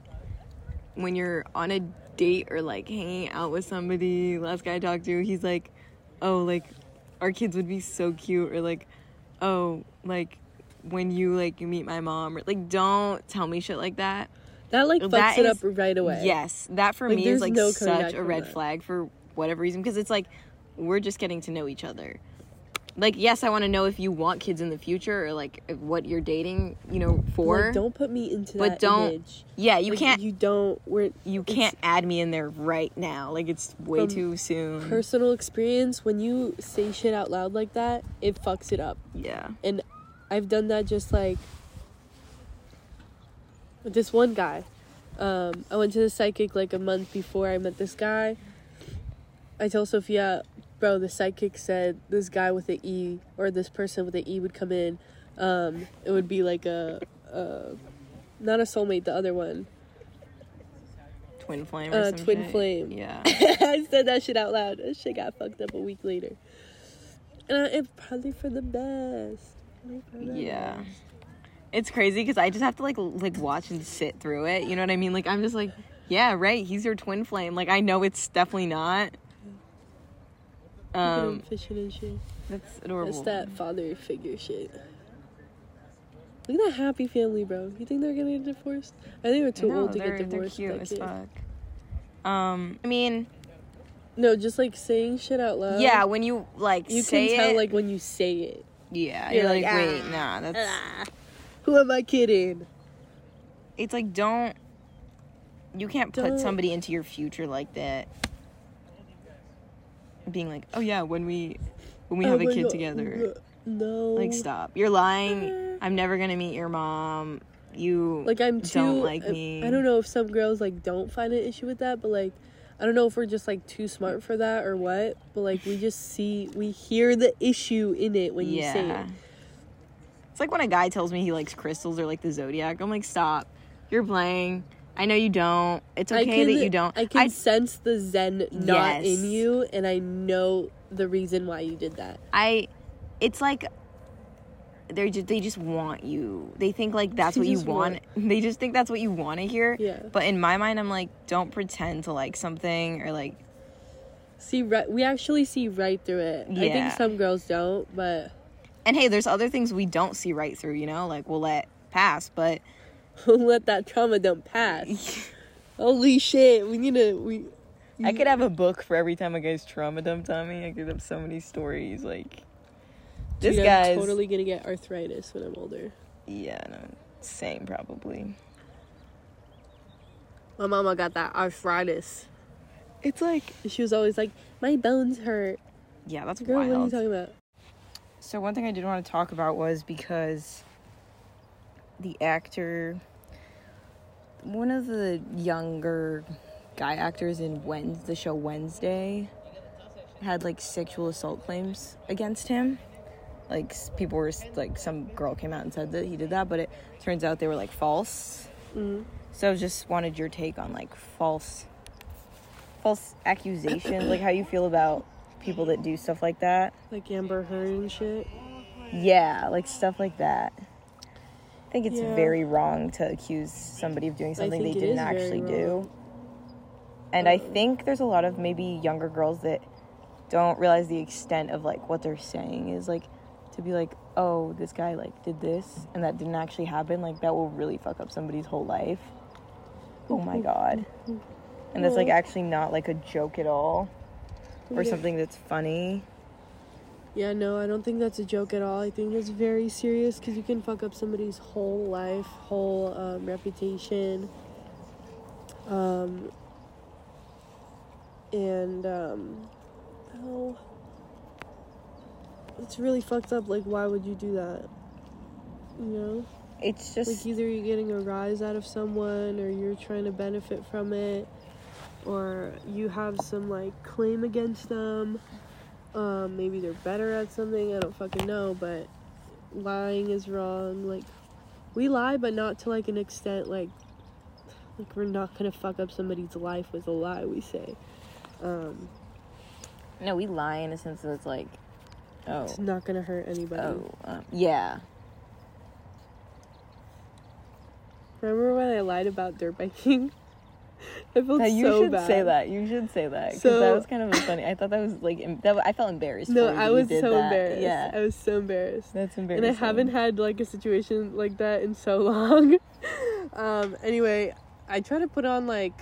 B: when you're on a date or like hanging out with somebody last guy i talked to he's like oh like our kids would be so cute or like oh like when you like you meet my mom or like don't tell me shit like that
A: That like fucks
B: That
A: it
B: is-
A: up right away.
B: Yes, that for
A: Like,
B: me is like
A: no
B: such a red flag for whatever reason because it's like we're just getting to know each other. Like, yes, I want to know if you want kids in the future or like what you're dating, you know, for.
A: Like, don't put me into
B: But
A: that
B: don't-
A: image.
B: yeah, you
A: Like,
B: can't.
A: You don't. We're
B: You can't add me in there right now. Like it's way too soon.
A: personal experience when you say shit out loud like that it fucks it up
B: yeah.
A: and i've done that just like with this one guy um, i went to the psychic like a month before i met this guy i told sofia bro the psychic said this guy with the e or this person with the e would come in um, it would be like a, a not a soulmate the other one
B: Twin flame or
A: Uh, twin
B: shit.
A: flame.
B: Yeah.
A: I said that shit out loud. That shit got fucked up a week later. And I, it's probably for the best. Probably for the
B: Yeah.
A: best.
B: It's crazy because I just have to like like watch and sit through it. You know what I mean? Like I'm just like, yeah, right. He's your twin flame. Like I know it's definitely not.
A: Um, fishing and shit.
B: that's adorable.
A: That's that father figure shit. Look at that happy family, bro. You think they're gonna get divorced? I think they're too
B: No,
A: old to
B: they're,
A: get
B: they're
A: divorced.
B: cute
A: with
B: as
A: kid.
B: fuck. Um, I mean,
A: No, just like saying shit out loud.
B: yeah, when you like
A: you
B: say
A: can tell
B: it,
A: like when you say it.
B: yeah,
A: you're
B: you're, like,
A: like,
B: wait,
A: ah,
B: nah, that's
A: Ah, who am I kidding?
B: it's like don't you can't put
A: Don't-
B: somebody into your future like that. Being like, oh yeah, when we when we
A: Oh
B: have a kid
A: God,
B: together,
A: No.
B: like stop, you're lying. I'm never gonna meet your mom. You
A: Like I'm too.
B: don't like
A: I-
B: me.
A: I don't know if some girls like don't find an issue with that, but like. I don't know if we're just like too smart for that or what, but like we just see, we hear the issue in it when you say it.
B: It's like when a guy tells me he likes crystals or like the zodiac. I'm like, stop. You're playing. I know you don't. It's okay
A: can,
B: that you don't.
A: I can sense the zen not
B: Yes.
A: in you, and I know the reason why you did that.
B: I it's like they're just they just want you. They think like that's
A: They
B: what you
A: just
B: want. They just think that's what you want to hear.
A: Yeah.
B: But in my mind, I'm like, don't pretend to like something or like
A: See, right, we actually see right through it. Yeah. I think some girls don't, but
B: and hey, there's other things we don't see right through. You know, like we'll let pass. But
A: let that trauma dump pass. Holy shit, we need to we.
B: I could have a book for every time a guy's trauma dumped on me. I could have so many stories. Like this
A: Dude,
B: guy's
A: I'm totally gonna get arthritis when I'm older.
B: yeah, no, same probably.
A: My mama got that arthritis.
B: It's like
A: She was always like, "My bones hurt."
B: yeah, that's
A: Girl, what are you talking about?
B: So one thing I did want to talk about was because the actor, one of the younger guy actors in Wednes the show Wednesday, had like sexual assault claims against him. Like people were like some girl came out and said that he did that, but it turns out they were like false.
A: Mhm.
B: So just wanted your take on like false, false accusations, like how you feel about people that do stuff like that.
A: Like Amber Heard and shit.
B: Yeah, like stuff like that. I think it's
A: Yeah.
B: very wrong to accuse somebody of doing something they didn't actually do. And I think there's a lot of maybe younger girls that don't realize the extent of like what they're saying is like to be like, "Oh, this guy like did this and that didn't actually happen." Like that will really fuck up somebody's whole life. Oh my god. And that's like actually not like a joke at all or
A: Yeah.
B: something that's funny.
A: Yeah, no, I don't think that's a joke at all. I think it's very serious because you can fuck up somebody's whole life, whole um, reputation. Um, and, um, oh, it's really fucked up. Like, why would you do that? You know?
B: It's just
A: Like, either you're getting a rise out of someone or you're trying to benefit from it or you have some, like, claim against them. Um, maybe they're better at something. I don't fucking know, but lying is wrong. Like, we lie, but not to, like, an extent, like, like we're not gonna fuck up somebody's life with a lie, we say. Um,
B: no, we lie in a sense that it's like, oh,
A: it's not gonna hurt anybody.
B: Oh, um, yeah.
A: Remember when I lied about dirt biking? I felt
B: No, you
A: so
B: should
A: bad.
B: say that. You should say that because
A: So-
B: that was kind of funny. I thought that was like that. I felt embarrassed.
A: No, I was so
B: that.
A: embarrassed.
B: Yeah,
A: I was so embarrassed.
B: that's embarrassing. And.
A: I haven't had like a situation like that in so long. um anyway, I try to put on like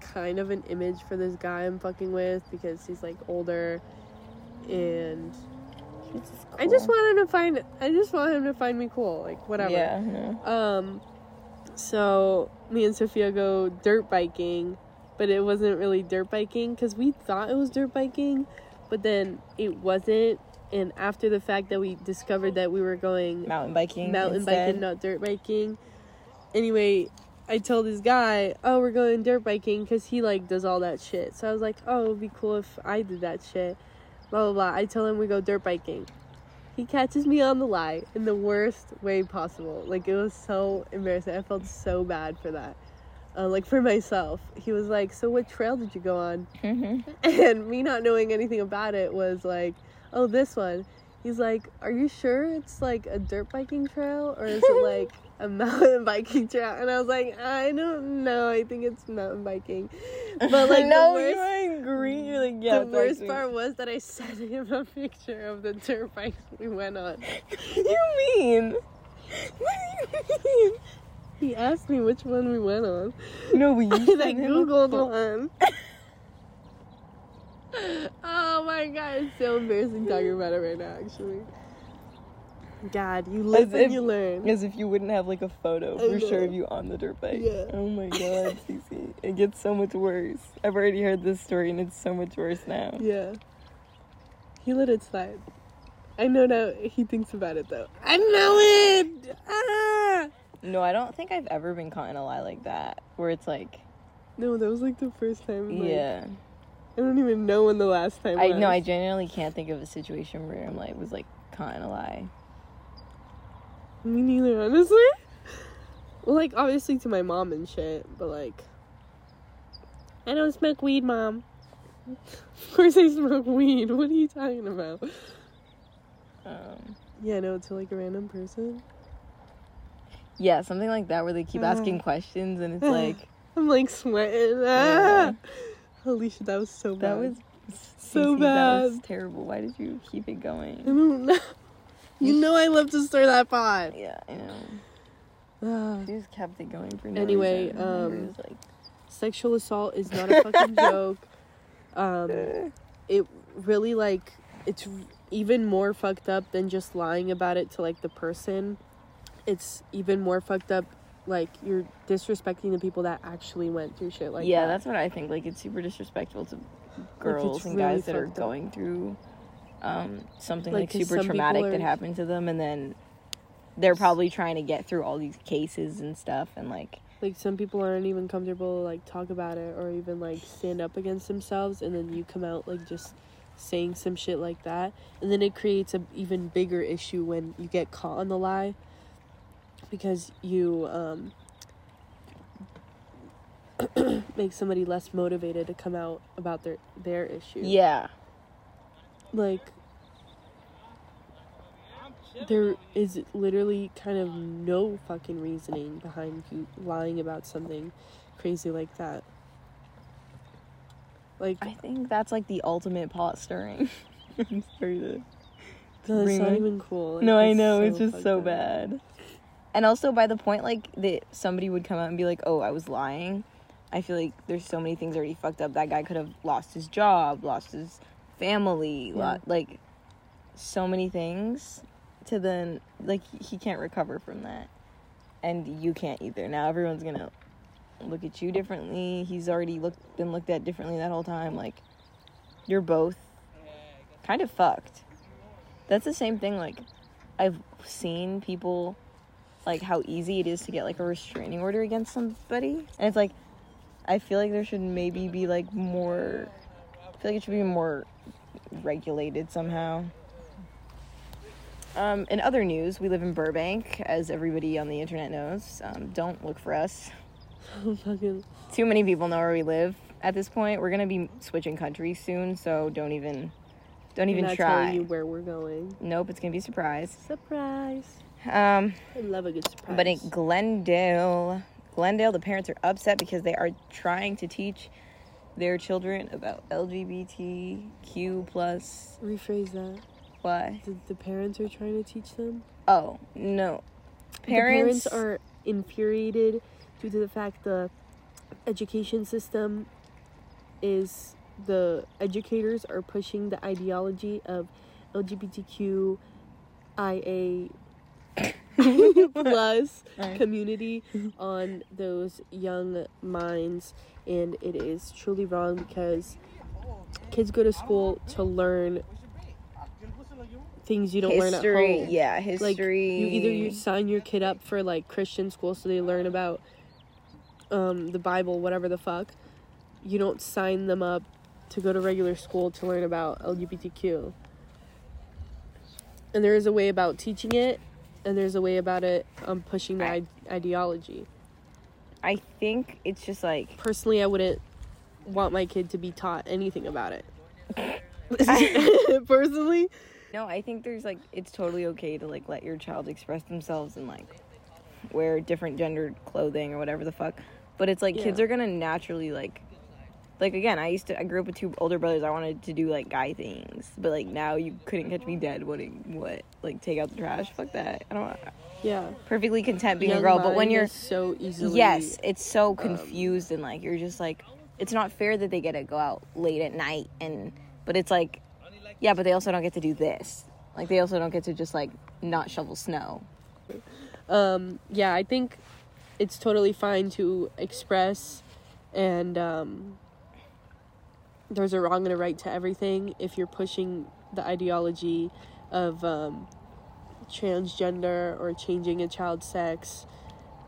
A: kind of an image for this guy I'm fucking with because he's like older and I just want him to find I just want him to find me cool, like whatever.
B: Yeah. no.
A: Um, so me and Sofia go dirt biking, but it wasn't really dirt biking because we thought it was dirt biking, but then it wasn't. And after the fact that we discovered that we were going
B: Mountain biking.
A: mountain
B: instead.
A: biking, not dirt biking. Anyway, I told this guy, "Oh, we're going dirt biking," because he like does all that shit. So I was like, "Oh, it'd be cool if I did that shit." Blah blah blah. I tell him we go dirt biking. He catches me on the lie in the worst way possible. Like it was so embarrassing. I felt so bad for that. Uh, like for myself. He was like, "So what trail did you go on?"
B: Mhm.
A: And me not knowing anything about it was like, "Oh, this one." He's like, "Are you sure it's like a dirt biking trail or is it like a mountain biking trail?" And I was like, "I don't know. I think it's mountain biking." But like
B: no,
A: the worst,
B: you agree. You're like, yeah.
A: the worst part was that I sent him a picture of the dirt bikes we went on.
B: you mean? What do you mean?
A: He asked me which one we went on.
B: No, we.
A: And I googled one. oh my god, it's so embarrassing talking about it right now. Actually, God, you live
B: As
A: and
B: if-
A: you learn.
B: As if you wouldn't have like a photo for sure
A: know.
B: of you on the dirt bike.
A: Yeah.
B: Oh my god, Cici. It gets so much worse. I've already heard this story and it's so much worse now.
A: Yeah. He let it slide. I know now he thinks about it though. I know it! Ah!
B: No, I don't think I've ever been caught in a lie like that. Where it's like,
A: No, that was like the first time. Like,
B: yeah.
A: I don't even know when the last time
B: I no, I genuinely can't think of a situation where I'm like was like caught in a lie.
A: Me neither, honestly. Well, like, obviously to my mom and shit, but like. I don't smoke weed, mom. Of course I smoke weed. What are you talking about?
B: Um,
A: Yeah, no, to like a random person.
B: yeah, something like that where they keep asking questions and it's like
A: I'm like sweating. Ah! Holy shit, that was so bad.
B: that was
A: So
B: Cici, That was
A: bad.
B: terrible. Why did you keep it
A: I
B: going?
A: don't know. You know I love to stir that pot.
B: Yeah, I know. She just kept it going for no
A: Anyway,
B: reason.
A: um,
B: like,
A: Sexual assault is not a fucking joke. Um, it really like it's even more fucked up than just lying about it to like the person. It's even more fucked up. Like you're disrespecting the people that actually went through shit like
B: yeah,
A: that.
B: that's what I think. Like, it's super disrespectful to girls
A: it's
B: and
A: really
B: guys that are
A: up.
B: going through um, something
A: Like,
B: like, super traumatic
A: are-
B: that happened to them, and then they're probably trying to get through all these cases and stuff, and like,
A: like some people aren't even comfortable to like talk about it or even like stand up against themselves and then you come out like just saying some shit like that and then it creates an even bigger issue when you get caught on the lie because you um make somebody less motivated to come out about their their issue.
B: Yeah,
A: like there is literally kind of no fucking reasoning behind you lying about something crazy like that. Like,
B: I think that's like the ultimate pot stirring. I'm sorry to
A: that's
B: bring
A: not even cool. Like,
B: no, I know
A: so
B: it's just so bad. And also, by the point like that somebody would come out and be like, "Oh, I was lying," I feel like there's so many things already fucked up. That guy could have lost his job, lost his family,
A: Yeah.
B: like so many things. To then, like he can't recover from that, and you can't either. Now everyone's gonna look at you differently. He's already looked been looked at differently that whole time. Like you're both kind of fucked. That's the same thing. Like I've seen people like how easy it is to get like a restraining order against somebody, and it's like I feel like there should maybe be like more. I feel like it should be more regulated somehow. Um, in other news, we live in Burbank, as everybody on the internet knows. Um, don't look for us. Too many people know where we live at this point. We're gonna be switching countries soon, so don't even, don't even
A: not
B: try.
A: telling you where we're going.
B: Nope, it's gonna be a surprise.
A: Surprise!
B: Um,
A: I love a good surprise.
B: but in Glendale, Glendale, the parents are upset because they are trying to teach their children about LGBTQ plus.
A: rephrase that.
B: Why?
A: The, the parents are trying to teach them.
B: Oh no,
A: parents
B: parents
A: are infuriated due to the fact the education system is the educators are pushing the ideology of LGBTQ IA plus
B: Right.
A: community on those young minds and it is truly wrong because kids go to school to learn things you don't learn at
B: history.
A: home
B: Yeah, history.
A: like you either you sign your kid up for like christian school so they learn about um the bible whatever the fuck you don't sign them up to go to regular school to learn about lgbtq and there is a way about teaching it and there's a way about it um pushing the I- ideology
B: I think it's just like
A: personally i wouldn't want my kid to be taught anything about it personally
B: No, I think there's like it's totally okay to like let your child express themselves and like wear different gendered clothing or whatever the fuck. But it's like kids are gonna naturally like like again, I used to I grew up with two older brothers. I wanted to do like guy things, but like now you couldn't catch me dead. What what like take out the trash? Fuck that. I don't.
A: Yeah.
B: Perfectly content being a girl, but when you're
A: so easily
B: yes, it's so confused and like you're just like it's not fair that they get to go out late at night and but it's like yeah, but they also don't get to do this. Like they also don't get to just like not shovel snow.
A: um yeah i think it's totally fine to express and um there's a wrong and a right to everything if you're pushing the ideology of um transgender or changing a child's sex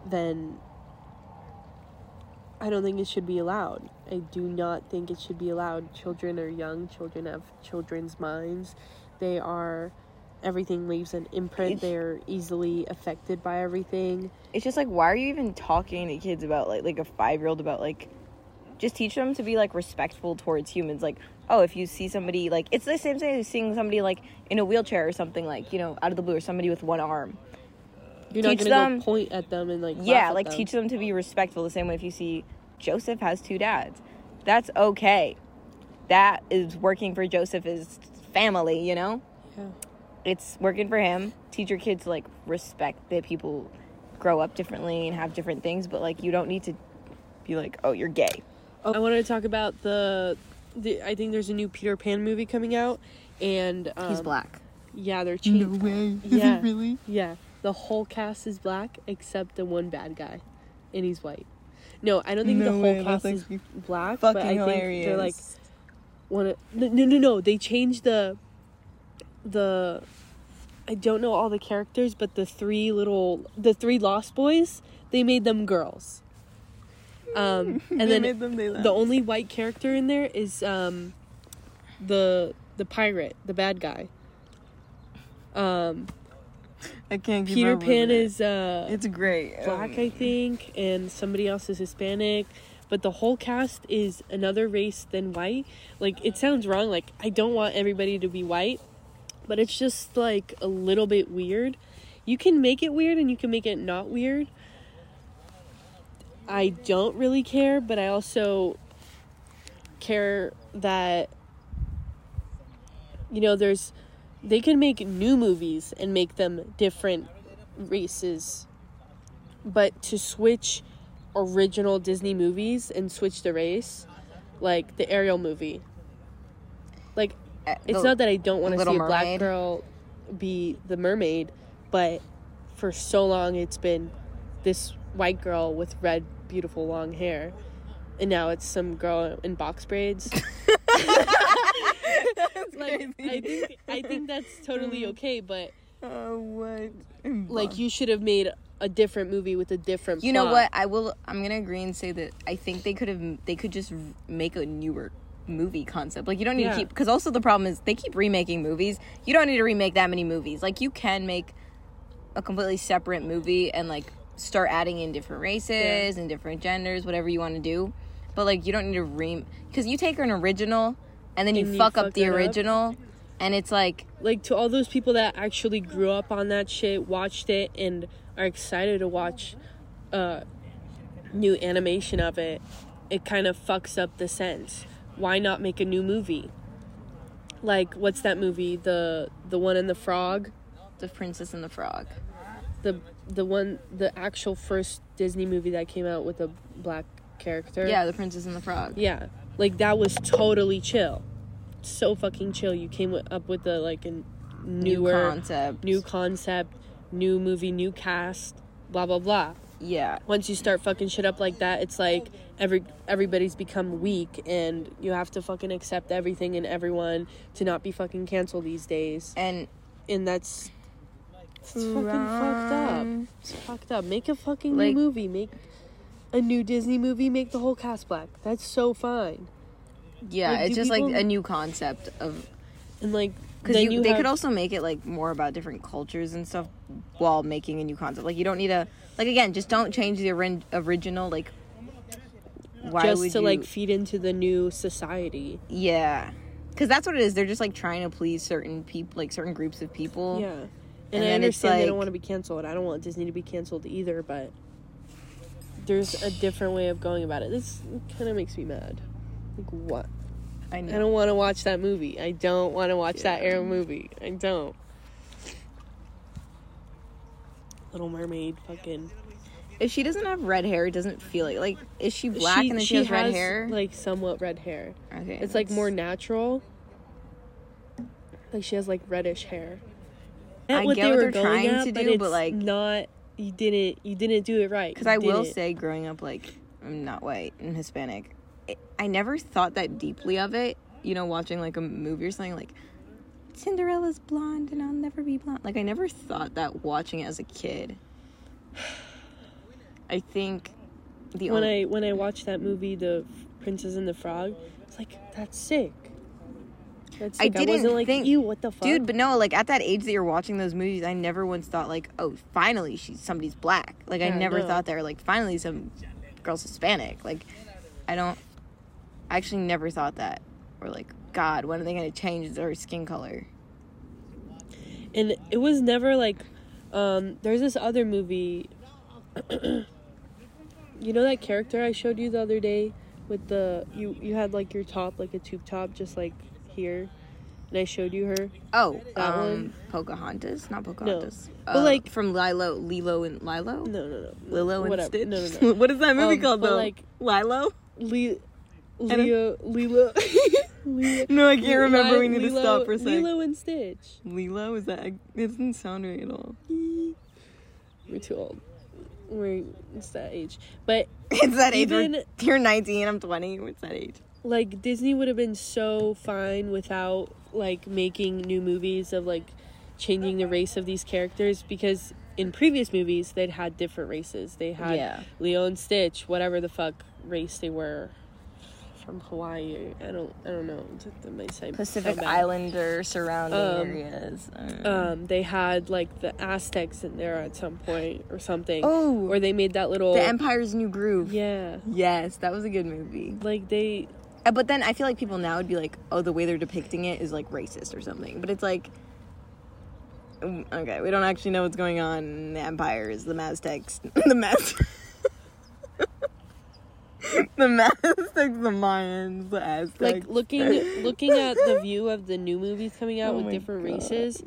A: then i don't think it should be allowed. I do not think it should be allowed. Children are young. Children have children's minds. They are everything leaves an imprint. They're easily affected by everything.
B: It's just like why are you even talking to kids about like like a 5-year-old about like just teach them to be like respectful towards humans. Like oh if you see somebody like it's the same thing as seeing somebody like in a wheelchair or something like you know out of the blue or somebody with one arm.
A: You're not
B: Teach
A: gonna
B: them-
A: go point at them and like
B: yeah like
A: them.
B: teach them to be respectful the same way if you see joseph has two dads. That's okay. That is working for joseph's family you know?
A: Yeah.
B: it's working for him. Teach your kids like respect that people grow up differently and have different things but like you don't need to be like oh you're gay
A: I wanted to talk about the, the. I think there's a new Peter Pan movie coming out, and um,
B: he's black
A: Yeah, they're changing.
B: No way
A: Yeah.
B: really
A: Yeah, the whole cast is black except the one bad guy, and he's white. No, I don't think the whole
B: way,
A: cast
B: that's
A: is
B: actually
A: black. but I think they're like one. of- No, no, no, no. They changed the. The. I don't know all the characters, but the three little, the three Lost Boys, they made them girls. Um, and then the only white character in there is um, the the pirate, the bad guy. Um,
B: I can't
A: Peter Pan is uh,
B: it's great
A: black, I think, and somebody else is Hispanic. But the whole cast is another race than white. Like it sounds wrong. Like I don't want everybody to be white, but it's just like a little bit weird. You can make it weird and you can make it not weird. I don't really care, but I also care that you know there's they can make new movies and make them different races. But to switch original Disney movies and switch the race like the Ariel movie like
B: Uh,
A: it's
B: the-
A: not that I don't want to see a black girl be the mermaid, but for so long it's been this white girl with red, beautiful long hair, and now it's some girl in box braids. like I think I think that's totally mm. okay, but
B: oh what
A: like you should have made a different movie with a different.
B: You know what? I will. I'm gonna agree and say that I think they could have. They could just make a newer movie concept. Like you don't need
A: Yeah.
B: to keep because also the problem is they keep remaking movies. You don't need to remake that many movies. Like you can make a completely separate movie and like start adding in different races and different genders, whatever you want to do. But like you don't need to re because you take an original and then you
A: And you
B: fuck up the
A: it up.
B: original, and it's like
A: like to all those people that actually grew up on that shit, watched it, and are excited to watch uh, new animation of it, it kind of fucks up the sense. Why not make a new movie? Like what's that movie? The the one in the frog,
B: the Princess and the Frog.
A: the the one the actual first Disney movie that came out with a black character.
B: Yeah, the Princess and the Frog.
A: Yeah, like that was totally chill, so fucking chill. You came up with a like a
B: New
A: newer
B: concept.
A: new concept, new movie, new cast, blah blah blah.
B: Yeah.
A: Once you start fucking shit up like that, it's like every everybody's become weak and you have to fucking accept everything and everyone to not be fucking canceled these days.
B: And
A: And that's it's fucking fucked up. It's fucked up. Make a fucking
B: Like-
A: new movie. Make a new Disney movie. Make the whole cast black. That's so fine.
B: Yeah,
A: Like,
B: it's just like a new concept of
A: And like
B: because they
A: have-
B: could also make it like more about different cultures and stuff while making a new concept. Like you don't need a like again, just don't change the orin- original. Like why
A: just
B: would
A: to
B: you?
A: like feed into the new society.
B: yeah, because that's what it is. They're just like trying to please certain people, like certain groups of people.
A: Yeah. And,
B: And
A: I
B: then it's
A: understand they don't want to be canceled. I don't want Disney to be canceled either, but there's a different way of going about it. This kind of makes me mad. Like what?
B: I
A: I don't want to watch that movie. I don't want to watch that
B: Yeah.
A: Ariel movie. I don't. Little Mermaid, fucking.
B: If she doesn't have red hair, it doesn't feel like like is she black and then she, has red hair?
A: Like somewhat red hair.
B: okay,
A: It's like more natural. Like she has like reddish hair.
B: I
A: What
B: get
A: they
B: what
A: were
B: they're trying
A: at,
B: to do, but,
A: it's
B: like-
A: not. You didn't. You didn't do it right.
B: Because I will
A: didn't.
B: say, growing up, like, I'm not white and Hispanic, it, I never thought that deeply of it. You know, watching like a movie or something, like, Cinderella's blonde and I'll never be blonde. Like, I never thought that watching it as a kid. I think the
A: when
B: only,
A: I when I watched that movie, The Princess and the Frog, it's like that's sick. That's
B: I.
A: I,
B: didn't
A: wasn't like,
B: think-
A: you. What the fuck,
B: Dude, but no, like at that age that you're watching those movies, I never once thought like, oh, finally she's somebody's black. Like I never
A: no.
B: thought they were like, finally some girl's Hispanic. Like I don't, I actually never thought that. Or like, God, when are they gonna change their skin color?
A: and it was never like. Um, there's this other movie. you know that character I showed you the other day with the you you had like your top like a tube top just like here, and I showed you her.
B: Oh,
A: That
B: um,
A: one?
B: Pocahontas, not Pocahontas.
A: But,
B: Uh,
A: like-
B: from Lilo, Lilo and Lilo,
A: No, no, no.
B: Lilo and
A: Whatever.
B: Stitch.
A: No, no, no.
B: what is that movie
A: Um,
B: called
A: but,
B: though?
A: like-
B: Lilo. Don't-
A: Leo, Lilo, Lilo.
B: No, I can't remember.
A: Li-
B: we need to stop for a second.
A: Lilo and Stitch.
B: Lilo is that? It doesn't sound right at all.
A: We're too old. We're it's that age. But
B: It's that age.
A: Even-
B: you're 19. I'm 20. What's that age?
A: Like Disney would have been so fine without like making new movies of like changing the race of these characters because in previous movies they'd had different races. They had
B: Yeah.
A: Leo and Stitch, whatever the fuck race they were from Hawaii. I don't I don't know. It's like the- my side
B: Pacific. Islander surrounding
A: Um,
B: areas. Uh,
A: Um, they had like the Aztecs in there at some point or something.
B: oh,
A: Or they made that little
B: The Empire's New Groove.
A: Yeah.
B: Yes, that was a good movie.
A: Like they
B: But then I feel like people now would be like, oh, the way they're depicting it is like racist or something. But it's like, mm, okay, we don't actually know what's going on. The Empires, the Maztecs, the Maz. the Maztecs, the Mayans, the Aztecs.
A: like looking looking at the view of the new movies coming out
B: Oh
A: with different
B: God.
A: races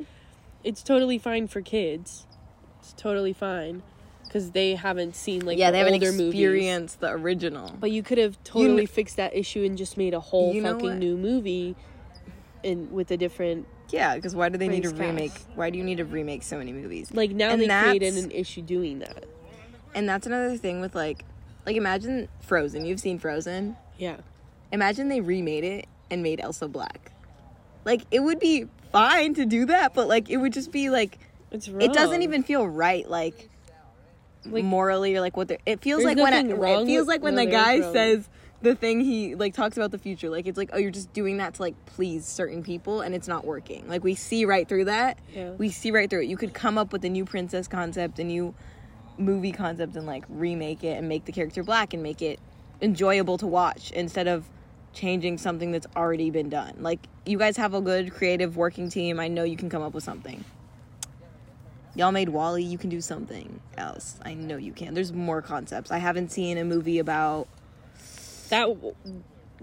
A: it's totally fine for kids it's totally fine because they haven't seen like
B: yeah,
A: the
B: they haven't
A: older movies
B: experienced the original.
A: but you could have totally
B: kn-
A: fixed that issue and just made a whole
B: You know
A: fucking
B: what?
A: new movie and with a different
B: Yeah, because why do they need to remake? Why do you need to remake so many movies?
A: like now
B: And
A: they created an issue doing that
B: And that's another thing with like, like imagine Frozen. You've seen Frozen.
A: yeah
B: Imagine they remade it and made Elsa black. Like it would be fine to do that, but like it would just be like
A: it's wrong.
B: it doesn't even feel right. Like,
A: Like-
B: morally or like what they're. It feels like when it,
A: wrong
B: it feels like when
A: no,
B: the guy says the thing he like talks about the future. Like it's like oh you're just doing that to like please certain people and it's not working. Like we see right through that.
A: Yeah.
B: We see right through it. You could come up with a new princess concept, a new movie concept, and like remake it and make the character black and make it enjoyable to watch instead of changing something that's already been done. Like you guys have a good creative working team. I know you can come up with something. Y'all made WALL-E, you can do something else. I know you can. There's more concepts. I haven't seen a movie about
A: that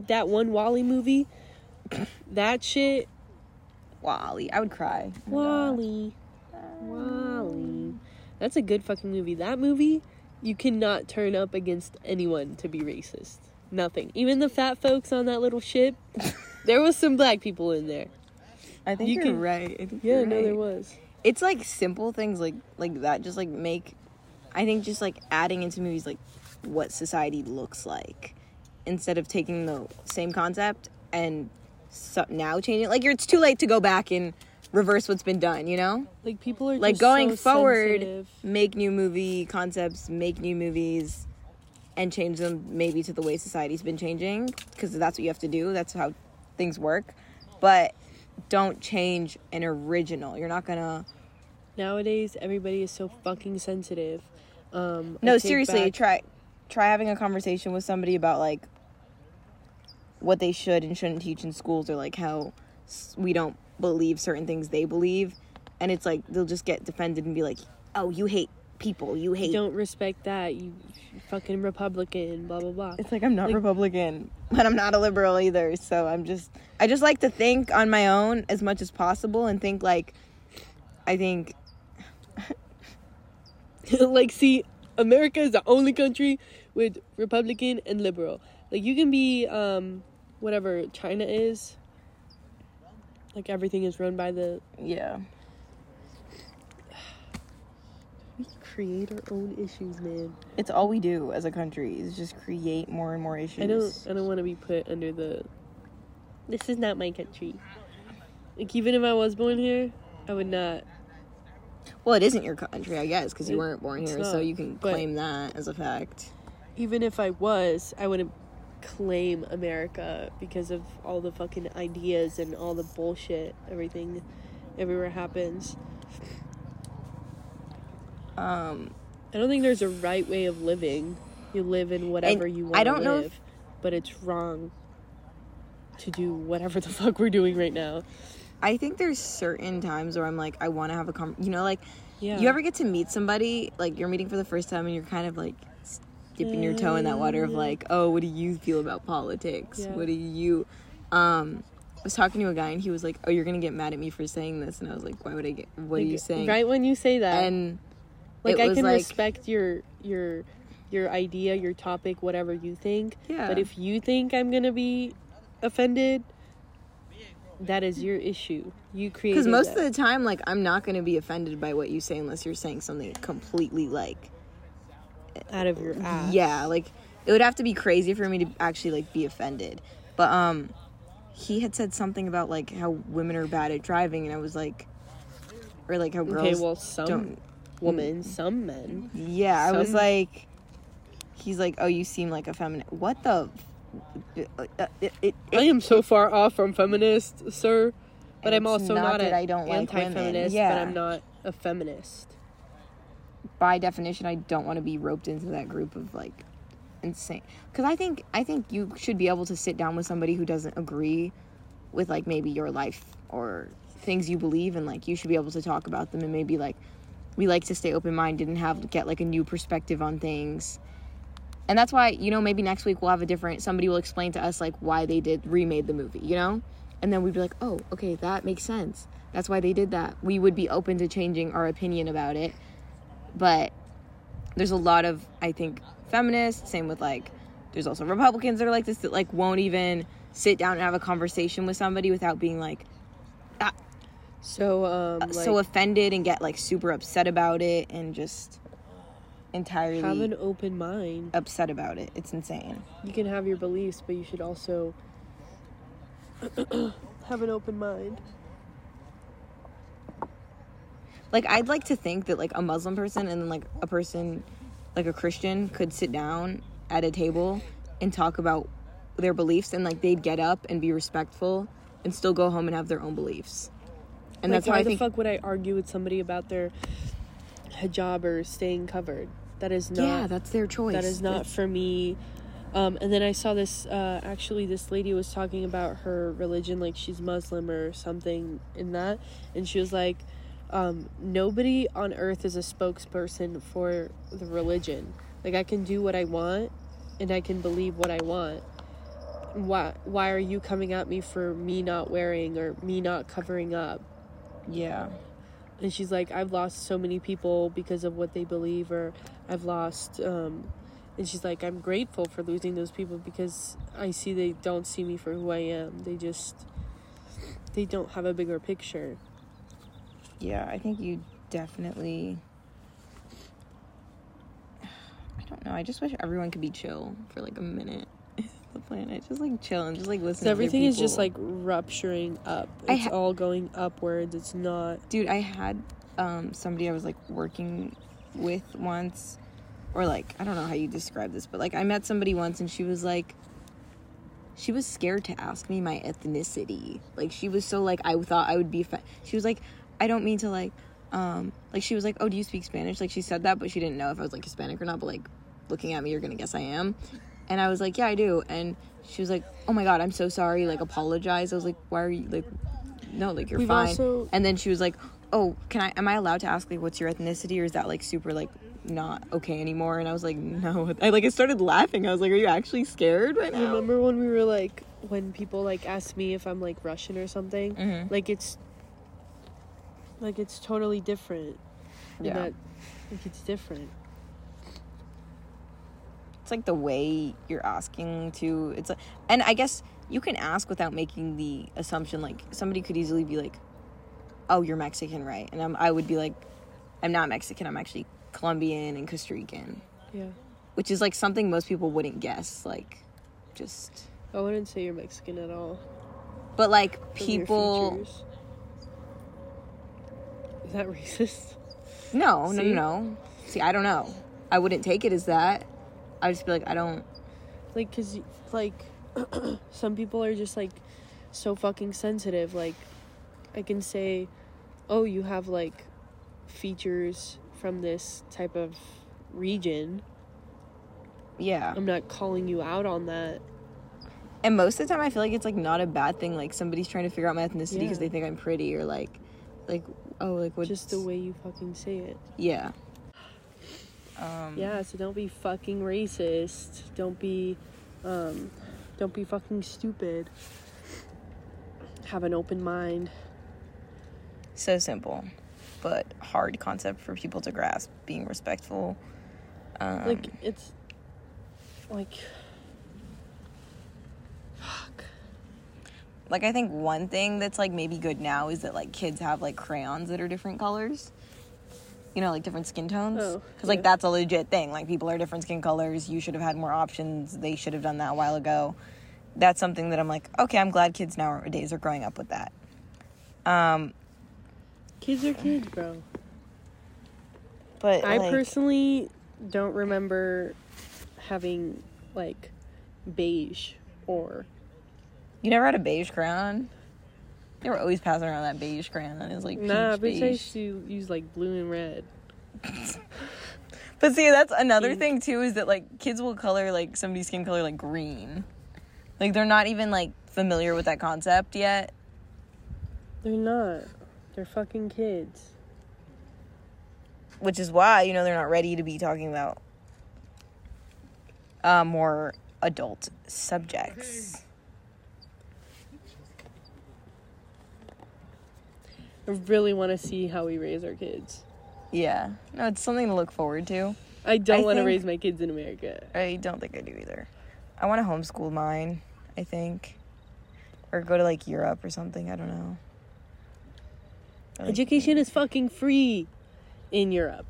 A: that one WALL-E movie that shit
B: WALL-E. I would cry. Oh my
A: WALL-E. WALL-E. That's a good fucking movie. That movie, you cannot turn up against anyone to be racist. Nothing. Even the fat folks on that little ship, there was some black people in there.
B: I think
A: You
B: are
A: can-
B: right.
A: Yeah, no, there was.
B: It's like simple things like like that just like make I think just like adding into movies like what society looks like instead of taking the same concept and so, now changing like you're it's too late to go back and reverse what's been done, you know?
A: Like people are
B: like going
A: so
B: forward
A: sensitive.
B: make new movie concepts make new movies and change them maybe to the way society's been changing because that's what you have to do that's how things work but don't change an original you're not gonna
A: Nowadays, everybody is so fucking sensitive. Um,
B: no seriously
A: back-
B: try try having a conversation with somebody about like what they should and shouldn't teach in schools or like how we don't believe certain things they believe and it's like they'll just get defended and be like oh you hate people you hate
A: don't respect that. You fucking Republican. Blah blah blah.
B: it's like i'm not
A: Like-
B: republican but i'm not a liberal either so i'm just i just like to think on my own as much as possible and think like i think
A: like, see, America is the only country with Republican and liberal. Like, you can be um, whatever China is. Like everything is run by the.
B: yeah
A: We create our own issues, man.
B: it's all we do as a country is just create more and more issues
A: I don't. I don't want to be put under the. This is not my country. Like even if I was born here, I would not.
B: Well it isn't your country i guess because you weren't born here so you can claim that as a fact
A: Even if I was, I wouldn't claim America because of all the fucking ideas and all the bullshit. Everything, everywhere happens.
B: um
A: I don't think there's a right way of living. You live in whatever you want
B: I
A: to
B: don't know
A: live,
B: if-
A: but it's wrong to do whatever the fuck we're doing right now.
B: I think there's certain times where I'm like, I want to have a com You know, like,
A: Yeah.
B: you ever get to meet somebody, like, you're meeting for the first time and you're kind of like dipping your toe in that water of like, oh, what do you feel about politics?
A: Yeah.
B: What do you. Um, I was talking to a guy and he was like, oh, you're going to get mad at me for saying this. And I was like, why would I get. What are you saying?
A: Right when you say that,
B: And.
A: like I can
B: like-
A: respect your your your idea, your topic, whatever you think.
B: Yeah.
A: But if you think I'm gonna be offended, that is your issue. You created.
B: Because most
A: that.
B: of the time, like, I'm not going to be offended by what you say unless you're saying something completely, like,
A: out of your ass.
B: yeah like it would have to be crazy for me to actually like be offended but um he had said something about like how women are bad at driving and i was like or like how girls
A: Okay. Well, some
B: don't
A: women, some men.
B: yeah i was like he's like oh you seem like a feminine what the it, it,
A: I am so far off from feminist, sir. But I'm also
B: not
A: not,
B: that
A: an
B: I don't like
A: anti-feminist. But
B: Yeah.
A: I'm not a feminist.
B: by definition i don't want to be roped into that group of like insane because i think i think you should be able to sit down with somebody who doesn't agree with like maybe your life or things you believe and like you should be able to talk about them and maybe like we like to stay open-minded and have get like a new perspective on things and that's why you know maybe next week we'll have a different somebody will explain to us like why they did remade the movie you know? And then we'd be like oh okay that makes sense. That's why they did that. We would be open to changing our opinion about it. But there's a lot of i think feminists same with like there's also republicans that are like this that like won't even sit down and have a conversation with somebody without being like ah,
A: So um, like,
B: so offended and get like super upset about it and just entirely
A: have an open mind.
B: upset about it it's insane
A: You can have your beliefs, but you should also have an open mind.
B: like i'd like to think that like a muslim person and then like a person like a christian could sit down at a table and talk about their beliefs and like they'd get up and be respectful and still go home and have their own beliefs and
A: like,
B: that's how
A: why
B: i
A: the
B: think
A: fuck would I argue with somebody about their hijab or staying covered? That is not.
B: yeah that's their choice
A: that is not for me. Um, and then I saw this. Uh, actually, this lady was talking about her religion, like she's Muslim or something in that, and she was like, um, "Nobody on earth is a spokesperson for the religion. Like I can do what I want, and I can believe what I want. Why? Why are you coming at me for me not wearing or me not covering up?"
B: yeah
A: and she's like i've lost so many people because of what they believe or i've lost um and she's like i'm grateful for losing those people because i see they don't see me for who i am. They just they don't have a bigger picture.
B: Yeah i think you definitely i don't know i just wish everyone could be chill for like a minute the planet just like chilling, just like listen
A: so
B: to
A: everything is just like rupturing up. It's
B: ha-
A: all going upwards. It's not
B: dude i had um somebody i was like working with once or like i don't know how you describe this but like i met somebody once and she was like she was scared to ask me my ethnicity. Like she was so like i thought i would be fa- she was like i don't mean to like um like she was like oh do you speak spanish? Like she said that but she didn't know if i was like hispanic or not but like looking at me you're gonna guess i am And I was like, yeah, I do. And she was like, oh my god, I'm so sorry. Like, apologize. I was like, why are you like, no, like you're
A: We've
B: fine.
A: also-
B: And then she was like, oh, can I? Am I allowed to ask like what's your ethnicity, or is that like super like not okay anymore? And I was like, no. I like I started laughing. I was like, are you actually scared right now?
A: Remember when we were like, when people like ask me if I'm like Russian or something?
B: Mhm.
A: Like it's, like it's totally different.
B: Yeah.
A: That, like it's different.
B: It's like the way you're asking to. It's like, and I guess you can ask without making the assumption. Like somebody could easily be like, "Oh, you're Mexican, right?" And I'm, I would be like, "I'm not Mexican. I'm actually Colombian and Costa Rican,"
A: Yeah.
B: which is like something most people wouldn't guess. Like, just.
A: I wouldn't say you're Mexican at all.
B: But like people.
A: Is that racist?
B: no, no,
A: See?
B: no, no. See, I don't know. I wouldn't take it as that. I just be like, I don't.
A: Like, cause like, some people are just like so fucking sensitive. Like, I can say, oh, you have like features from this type of region.
B: Yeah.
A: I'm not calling you out on that.
B: And most of the time, I feel like it's like not a bad thing. Like somebody's trying to figure out my ethnicity because
A: Yeah.
B: they think I'm pretty, or like, like, oh, like what?
A: Just the way you fucking say it.
B: Yeah. Um,
A: Yeah, so don't be fucking racist. Don't be, um, don't be fucking stupid. Have an open mind.
B: So simple, but hard concept for people to grasp. Being respectful. Um,
A: Like it's, like, fuck.
B: like I think one thing that's like maybe good now is that like kids have like crayons that are different colors. You know, like different skin tones.
A: Oh,
B: Because like
A: yeah.
B: that's a legit thing. Like people are different skin colors. You should have had more options. They should have done that a while ago. That's something that I'm like, okay, I'm glad kids nowadays are growing up with that. Um,
A: Kids are kids, bro.
B: but
A: I
B: like,
A: personally don't remember having like beige or
B: you never had a beige crayon. They were always passing around that beige crayon. It was like
A: nah,
B: peach
A: bitch. I
B: beige.
A: used to use like blue and red.
B: But see, that's another
A: Pink.
B: thing too is that like kids will color like somebody's skin color like green. Like they're not even like familiar with that concept yet.
A: They're not. They're fucking kids.
B: which is why you know they're not ready to be talking about uh, more adult subjects.
A: I really want to see how we raise our kids.
B: Yeah, no, it's something to look forward to.
A: I don't want to
B: think-
A: raise my kids in America.
B: I don't think I do either. I want to homeschool mine. I think, or go to like Europe or something. I don't know. Like-
A: Education is fucking free in Europe.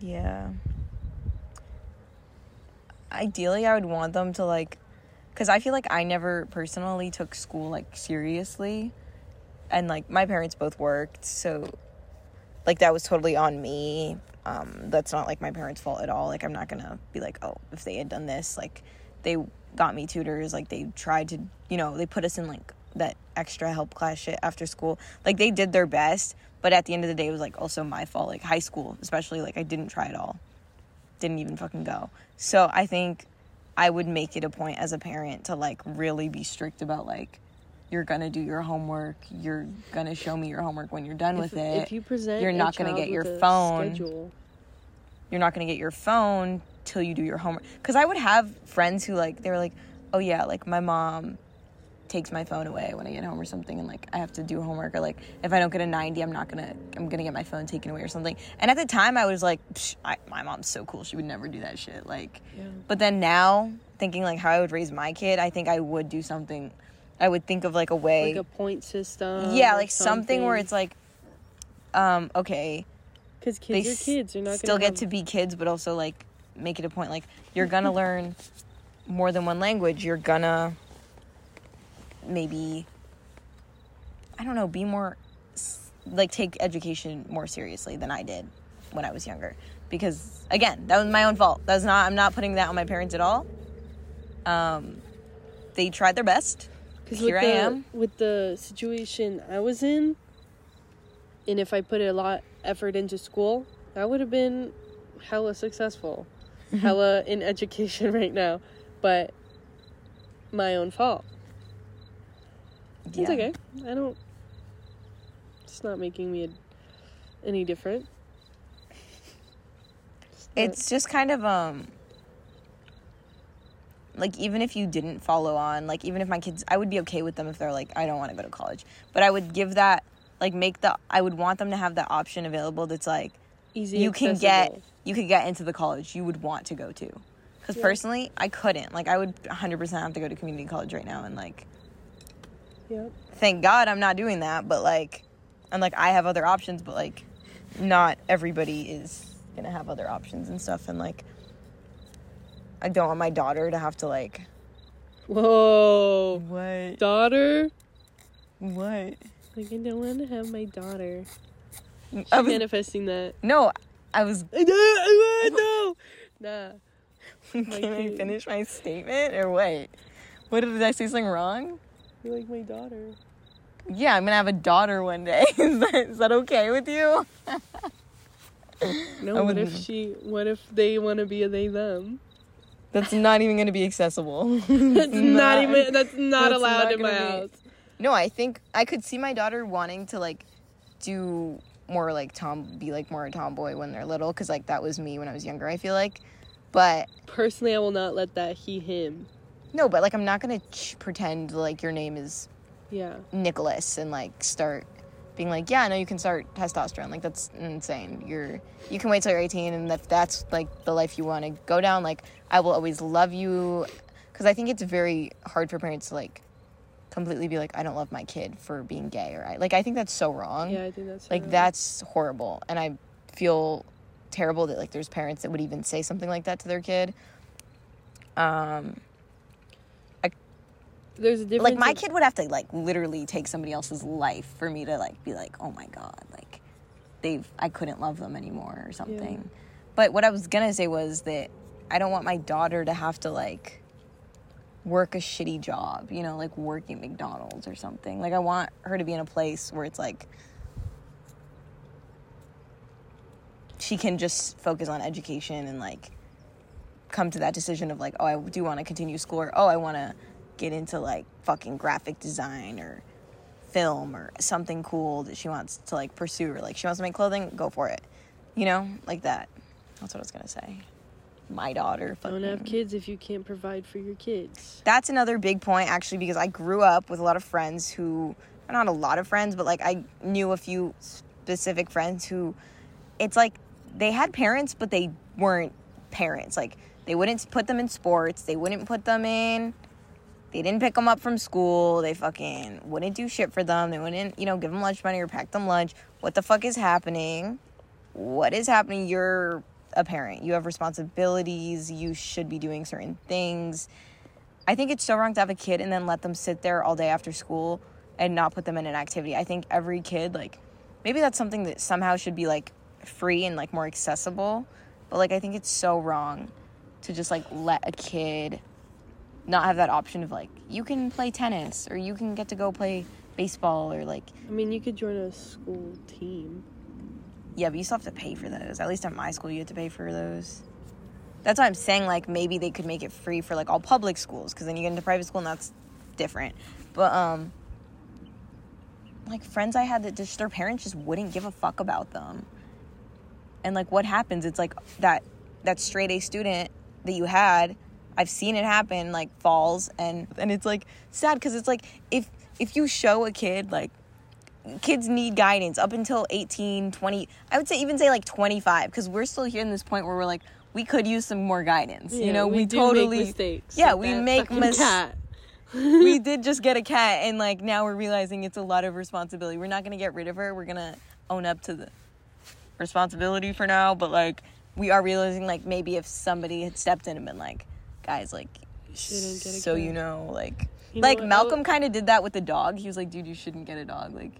B: Yeah. Ideally, I would want them to like, because I feel like I never personally took school like seriously. And like, my parents both worked, so like, that was totally on me. Um, that's not like my parents' fault at all. Like, I'm not gonna be like, oh, if they had done this, like, they got me tutors, like, they tried to, you know, they put us in like that extra help class shit after school. Like, they did their best, but at the end of the day, it was like also my fault. Like, high school, especially, like, I didn't try at all didn't even fucking go. So I think I would make it a point as a parent to like really be strict about like you're gonna do your homework, you're gonna show me your homework when you're done
A: If,
B: with it.
A: if you present,
B: you're not gonna get your phone.
A: Schedule,
B: You're not gonna get your phone till you do your homework. Cause I would have friends who like they were like, oh yeah, like my mom takes my phone away when I get home or something and like I have to do homework or like if I don't get a 90 I'm not gonna I'm gonna get my phone taken away or something and at the time I was like Psh, I, my mom's so cool she would never do that shit like
A: yeah.
B: but then now, thinking like how I would raise my kid, I think I would do something. I would think of like a way.
A: like a point system.
B: yeah, like something, where it's like, um, okay,
A: because
B: they
A: kids are kids. They're not
B: still
A: gonna
B: get
A: have,
B: to be kids, but also like make it a point like you're gonna learn more than one language. You're gonna maybe, I don't know, be more like take education more seriously than I did when I was younger. Because again, that was my own fault. That's not. I'm not putting that on my parents at all. Um, they tried their best.
A: Because
B: Here
A: with
B: I
A: the,
B: am.
A: With the situation I was in, and if I put a lot effort into school, I would have been hella successful, hella in education right now. but my own fault. It's
B: Yeah.
A: okay. I don't. It's not making me any different.
B: It's just kind of um like even if you didn't follow on, like even if my kids I would be okay with them if they're like I don't want to go to college. But I would give that like make the I would want them to have that option available that's like
A: easy.
B: you can get you could get into the college you would want to go to. Cuz
A: Yeah.
B: personally, I couldn't. Like I would 100% have to go to community college right now and like
A: Yep.
B: thank God I'm not doing that, but like and like I have other options, but like not everybody is gonna have other options and stuff and like I don't want my daughter to have to like
A: Whoa,
B: what
A: daughter.
B: what
A: Like I don't want to have my daughter.
B: I was,
A: Manifesting that.
B: no I was
A: I don't. I want no. Nah.
B: can I finish my statement or what what did I say something wrong
A: You like my daughter.
B: yeah I'm gonna have a daughter one day is that, is that okay with you
A: No. What if she? What if they want to be a they them?
B: That's not even gonna be accessible
A: That's not, even. That's not
B: that's
A: allowed
B: not
A: in my
B: be-
A: house.
B: No, I think I could see my daughter wanting to like do more like tom be like more a tomboy when they're little because like that was me when I was younger. I feel like, but
A: Personally, I will not let that he him.
B: no, but like I'm not gonna ch- pretend like your name is
A: Yeah.
B: Nicholas and like start being like, yeah, no, you can start testosterone. Like that's insane. You're you can wait till you're 18, and if that's like the life you want to go down, like I will always love you, because I think it's very hard for parents to like completely be like, I don't love my kid for being gay, or I like I think that's so wrong.
A: Yeah, I think that's
B: like that's horrible, and I feel terrible that like there's parents that would even say something like that to their kid. Um,
A: There's a difference.
B: like my kid would have to like literally take somebody else's life for me to like be like oh my god like they've i couldn't love them anymore or something but what i was gonna say was that i don't want my daughter to have to like work a shitty job you know like working mcdonald's or something like i want her to be in a place where it's like she can just focus on education and like come to that decision of like, oh, I do want to continue school, or oh, I want to get into like fucking graphic design or film or something cool that she wants to like pursue, or like she wants to make clothing, go for it, you know, like that. That's what I was gonna say. My daughter,
A: Don't
B: fucking.
A: have kids if you can't provide for your kids.
B: That's another big point actually because I grew up with a lot of friends who not a lot of friends, but like I knew a few specific friends who it's like they had parents but they weren't parents. Like they wouldn't put them in sports, they wouldn't put them in they didn't pick them up from school. They fucking wouldn't do shit for them. They wouldn't, you know, give them lunch money or pack them lunch. What the fuck is happening? What is happening? You're a parent. You have responsibilities. You should be doing certain things. I think it's so wrong to have a kid and then let them sit there all day after school and not put them in an activity. I think every kid, like, maybe that's something that somehow should be like free and like more accessible. But like, I think it's so wrong to just like let a kid not have that option of like you can play tennis or you can get to go play baseball or like
A: I mean, you could join a school team.
B: yeah, but you still have to pay for those. At least at my school, you have to pay for those. That's why I'm saying like maybe they could make it free for like all public schools because then you get into private school and that's different. But um, like friends I had that just their parents just wouldn't give a fuck about them. And like what happens? It's like that that straight A student that you had. I've seen it happen like falls and and it's like sad because it's like if if you show a kid like kids need guidance up until 18 20 i would say even say like 25 because we're still here in this point where we're like we could use some more guidance you know we,
A: do
B: totally
A: make mistakes.
B: yeah,
A: like
B: we make
A: fucking
B: mis-
A: cat.
B: we did just get a cat and like now we're realizing it's a lot of responsibility we're not gonna get rid of her we're gonna own up to the responsibility for now but like we are realizing like maybe if somebody had stepped in and been like guys like
A: Shouldn't get a
B: so
A: cat."
B: you know like
A: You
B: like
A: I
B: malcolm kind of did that with the dog. He was like dude you shouldn't get a dog like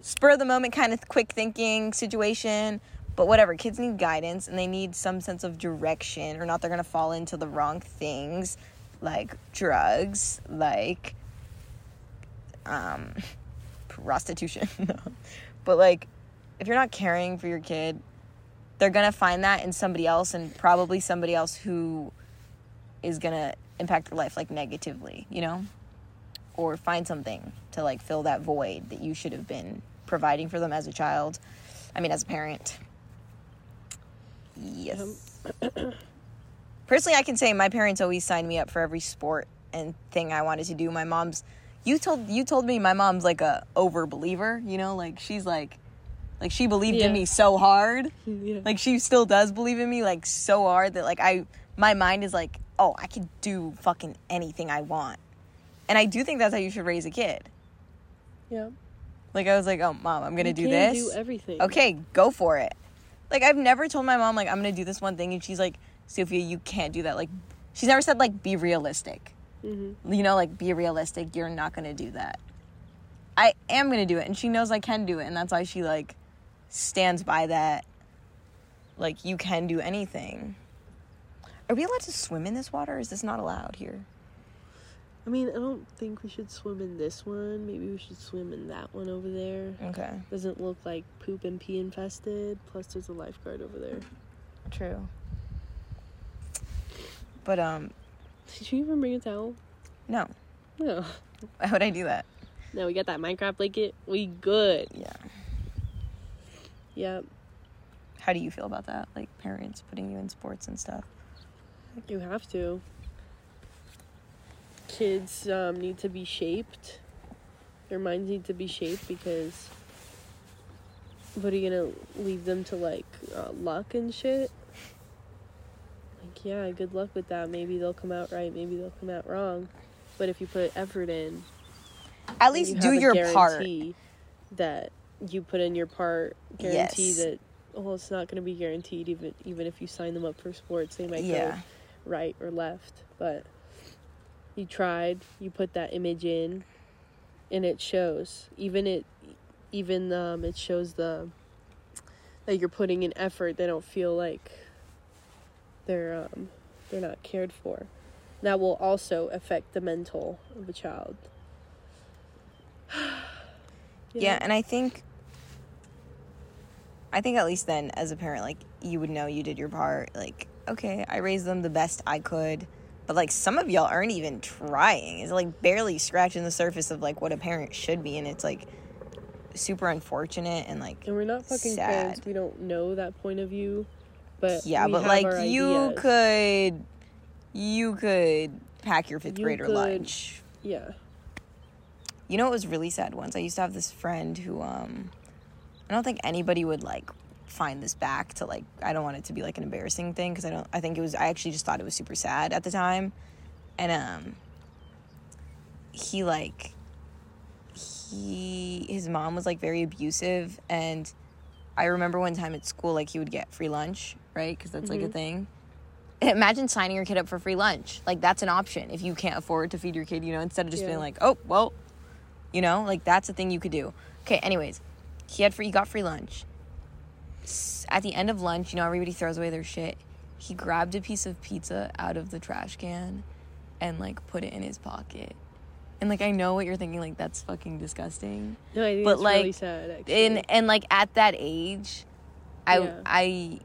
B: spur of the moment kind of quick thinking situation. But whatever kids need guidance and they need some sense of direction or not they're gonna fall into the wrong things like drugs like um prostitution. But like if you're not caring for your kid they're gonna find that in somebody else and probably somebody else who is gonna impact their life like negatively, you know? Or find something to like fill that void that you should have been providing for them as a child. I mean, as a parent. Yes. Um, Personally, I can say my parents always signed me up for every sport and thing I wanted to do. My mom's you told you told me my mom's like a over believer, you know, like she's like like she believed
A: Yeah.
B: in me so hard.
A: Yeah.
B: Like she still does believe in me like so hard that like I my mind is like, "Oh, I can do fucking anything I want." And I do think that's how you should raise a kid.
A: yeah.
B: Like I was like, "Oh, mom, I'm going to
A: You
B: do
A: can
B: this."
A: Do everything.
B: okay, go for it. Like I've never told my mom like I'm gonna do this one thing, and she's like, Sofia, you can't do that. Like, she's never said like be realistic.
A: hmm
B: You know, like be realistic. You're not gonna do that. I am gonna do it, and she knows I can do it, and that's why she like stands by that. Like you can do anything. Are we allowed to swim in this water? Or is this not allowed here?
A: I mean, I don't think we should swim in this one. Maybe we should swim in that one over there.
B: Okay,
A: Doesn't look like poop and pee infested. Plus, there's a lifeguard over there.
B: true. But um,
A: Did you even bring a towel?
B: no.
A: No.
B: Why would I do that?
A: No, we got that Minecraft blanket. We good.
B: Yeah.
A: Yep.
B: How do you feel about that? Like parents putting you in sports and stuff.
A: You have to. Kids um, need to be shaped. Their minds need to be shaped because what are you gonna leave them to like uh, luck and shit? Like, yeah, good luck with that. Maybe they'll come out right, maybe they'll come out wrong. But if you put effort in,
B: At least
A: you
B: do your part.
A: That you put in your part, guarantee
B: Yes.
A: that. Well, it's not going to be guaranteed even even if you sign them up for sports. They might go right or left, but you tried, you put that image in and it shows. Even it even um it shows the that you're putting in effort. They don't feel like they're um they're not cared for. That will also affect the mental of a child. You
B: Yeah, and I think I think at least then as a parent like you would know you did your part like okay, I raised them the best I could. But like some of y'all aren't even trying. It's like barely scratching the surface of like what a parent should be and it's like super unfortunate and like
A: And we're not fucking
B: Sad.
A: parents. We don't know that point of view. But
B: yeah, but like you could you could pack your 5th
A: You
B: grader
A: could-
B: lunch.
A: Yeah.
B: You know, it was really sad once. I used to have this friend who, um, I don't think anybody would like find this back to like, I don't want it to be like an embarrassing thing because I don't, I think it was, I actually just thought it was super sad at the time. And, um, he like, he, his mom was like very abusive. And I remember one time at school, like he would get free lunch, right? Because that's like a
A: Mhm.
B: thing. Imagine signing your kid up for free lunch. Like that's an option if you can't afford to feed your kid, you know, instead of just
A: Yeah.
B: being like, oh, well, you know, like that's a thing you could do. Okay, anyways, he had free, he got free lunch. At the end of lunch, you know, everybody throws away their shit. He grabbed a piece of pizza out of the trash can and like put it in his pocket. And like I know what you're thinking, like that's fucking disgusting.
A: No, I think
B: But,
A: it's really
B: like,
A: sad actually.
B: And and like at that age, I
A: Yeah.
B: I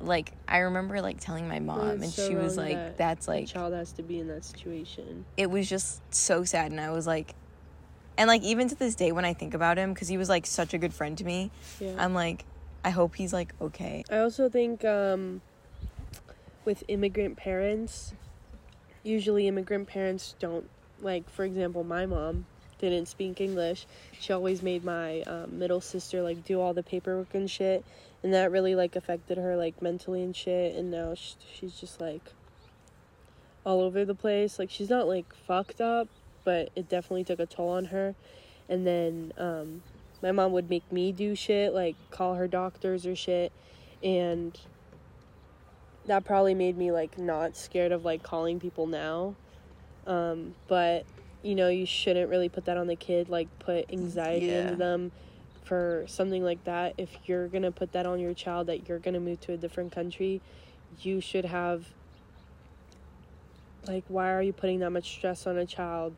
B: like I remember like telling my mom and
A: so
B: she was like
A: that
B: that's
A: a
B: like
A: child has to be in that situation.
B: it was just so sad and i was like and like even to this day when i think about him because he was like such a good friend to me
A: Yeah.
B: i'm like i hope he's like okay
A: I also think um, with immigrant parents, usually immigrant parents don't like. For example, my mom didn't speak English. She always made my um, middle sister like do all the paperwork and shit, and that really like affected her like mentally and shit. And now sh- she's just like all over the place. Like she's not like fucked up, but it definitely took a toll on her. And then um, my mom would make me do shit like call her doctors or shit and that probably made me like not scared of like calling people now um but you know you shouldn't really put that on the kid like put anxiety
B: Yeah.
A: into them for something like that if you're gonna put that on your child that you're gonna move to a different country you should have like why are you putting that much stress on a child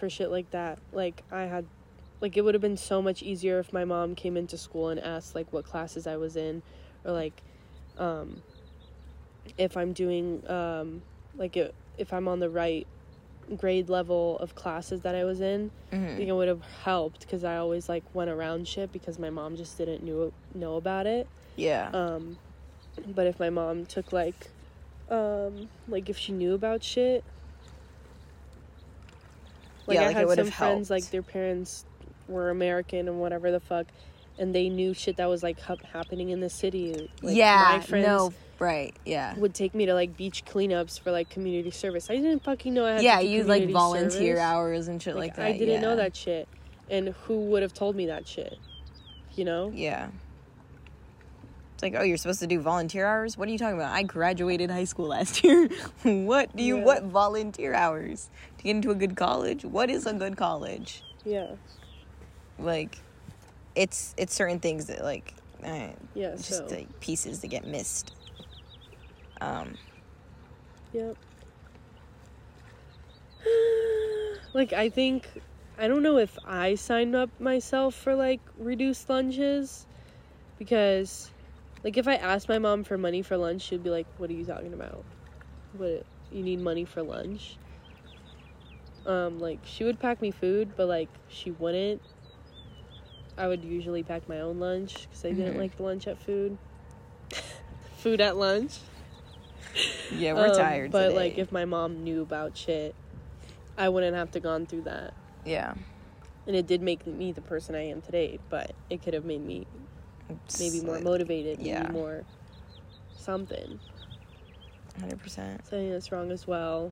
A: for shit like that like i had like it would have been so much easier if my mom came into school and asked like what classes I was in or like um if I'm doing um like it, if I'm on the right grade level of classes that I was in, I
B: Mhm.
A: think it would have helped because I always like went around shit because my mom just didn't knew know about it.
B: Yeah.
A: Um, but if my mom took like, um, like if she knew about shit, like
B: Yeah,
A: I
B: like, it
A: had
B: would
A: some
B: have
A: friends
B: helped.
A: like their parents were American and whatever the fuck, and they knew shit that was like hap- happening in the city. Like,
B: yeah.
A: my friends
B: no. Right. Yeah.
A: would take me to like beach cleanups for like community service. I didn't fucking know I had.
B: Yeah.
A: to do that.
B: Yeah, You like volunteer
A: service.
B: hours and shit like, that.
A: I didn't know that shit, and who would have told me that shit? You know?
B: Yeah. It's like, oh, you're supposed to do volunteer hours? What are you talking about? I graduated high school last year. what do you
A: Yeah.
B: what volunteer hours? To get into a good college? What is a good college?
A: Yeah.
B: Like it's it's certain things that like eh,
A: Yeah.
B: just
A: so.
B: like pieces that get missed. Um
A: Yep. like I think I don't know if I signed up myself for like reduced lunches because like if I asked my mom for money for lunch, she'd be like, "What are you talking about? What you need money for lunch?" Um like she would pack me food, but like she wouldn't. I would usually pack my own lunch cuz I didn't
B: Mhm.
A: like the lunch at food. food at lunch.
B: yeah, we're
A: Um,
B: tired
A: But
B: today.
A: like, if my mom knew about shit, I wouldn't have to gone through that.
B: yeah.
A: And it did make me the person I am today. But it could have made me maybe more motivated, maybe
B: yeah.
A: more something.
B: 100%.
A: So I think that's wrong as well.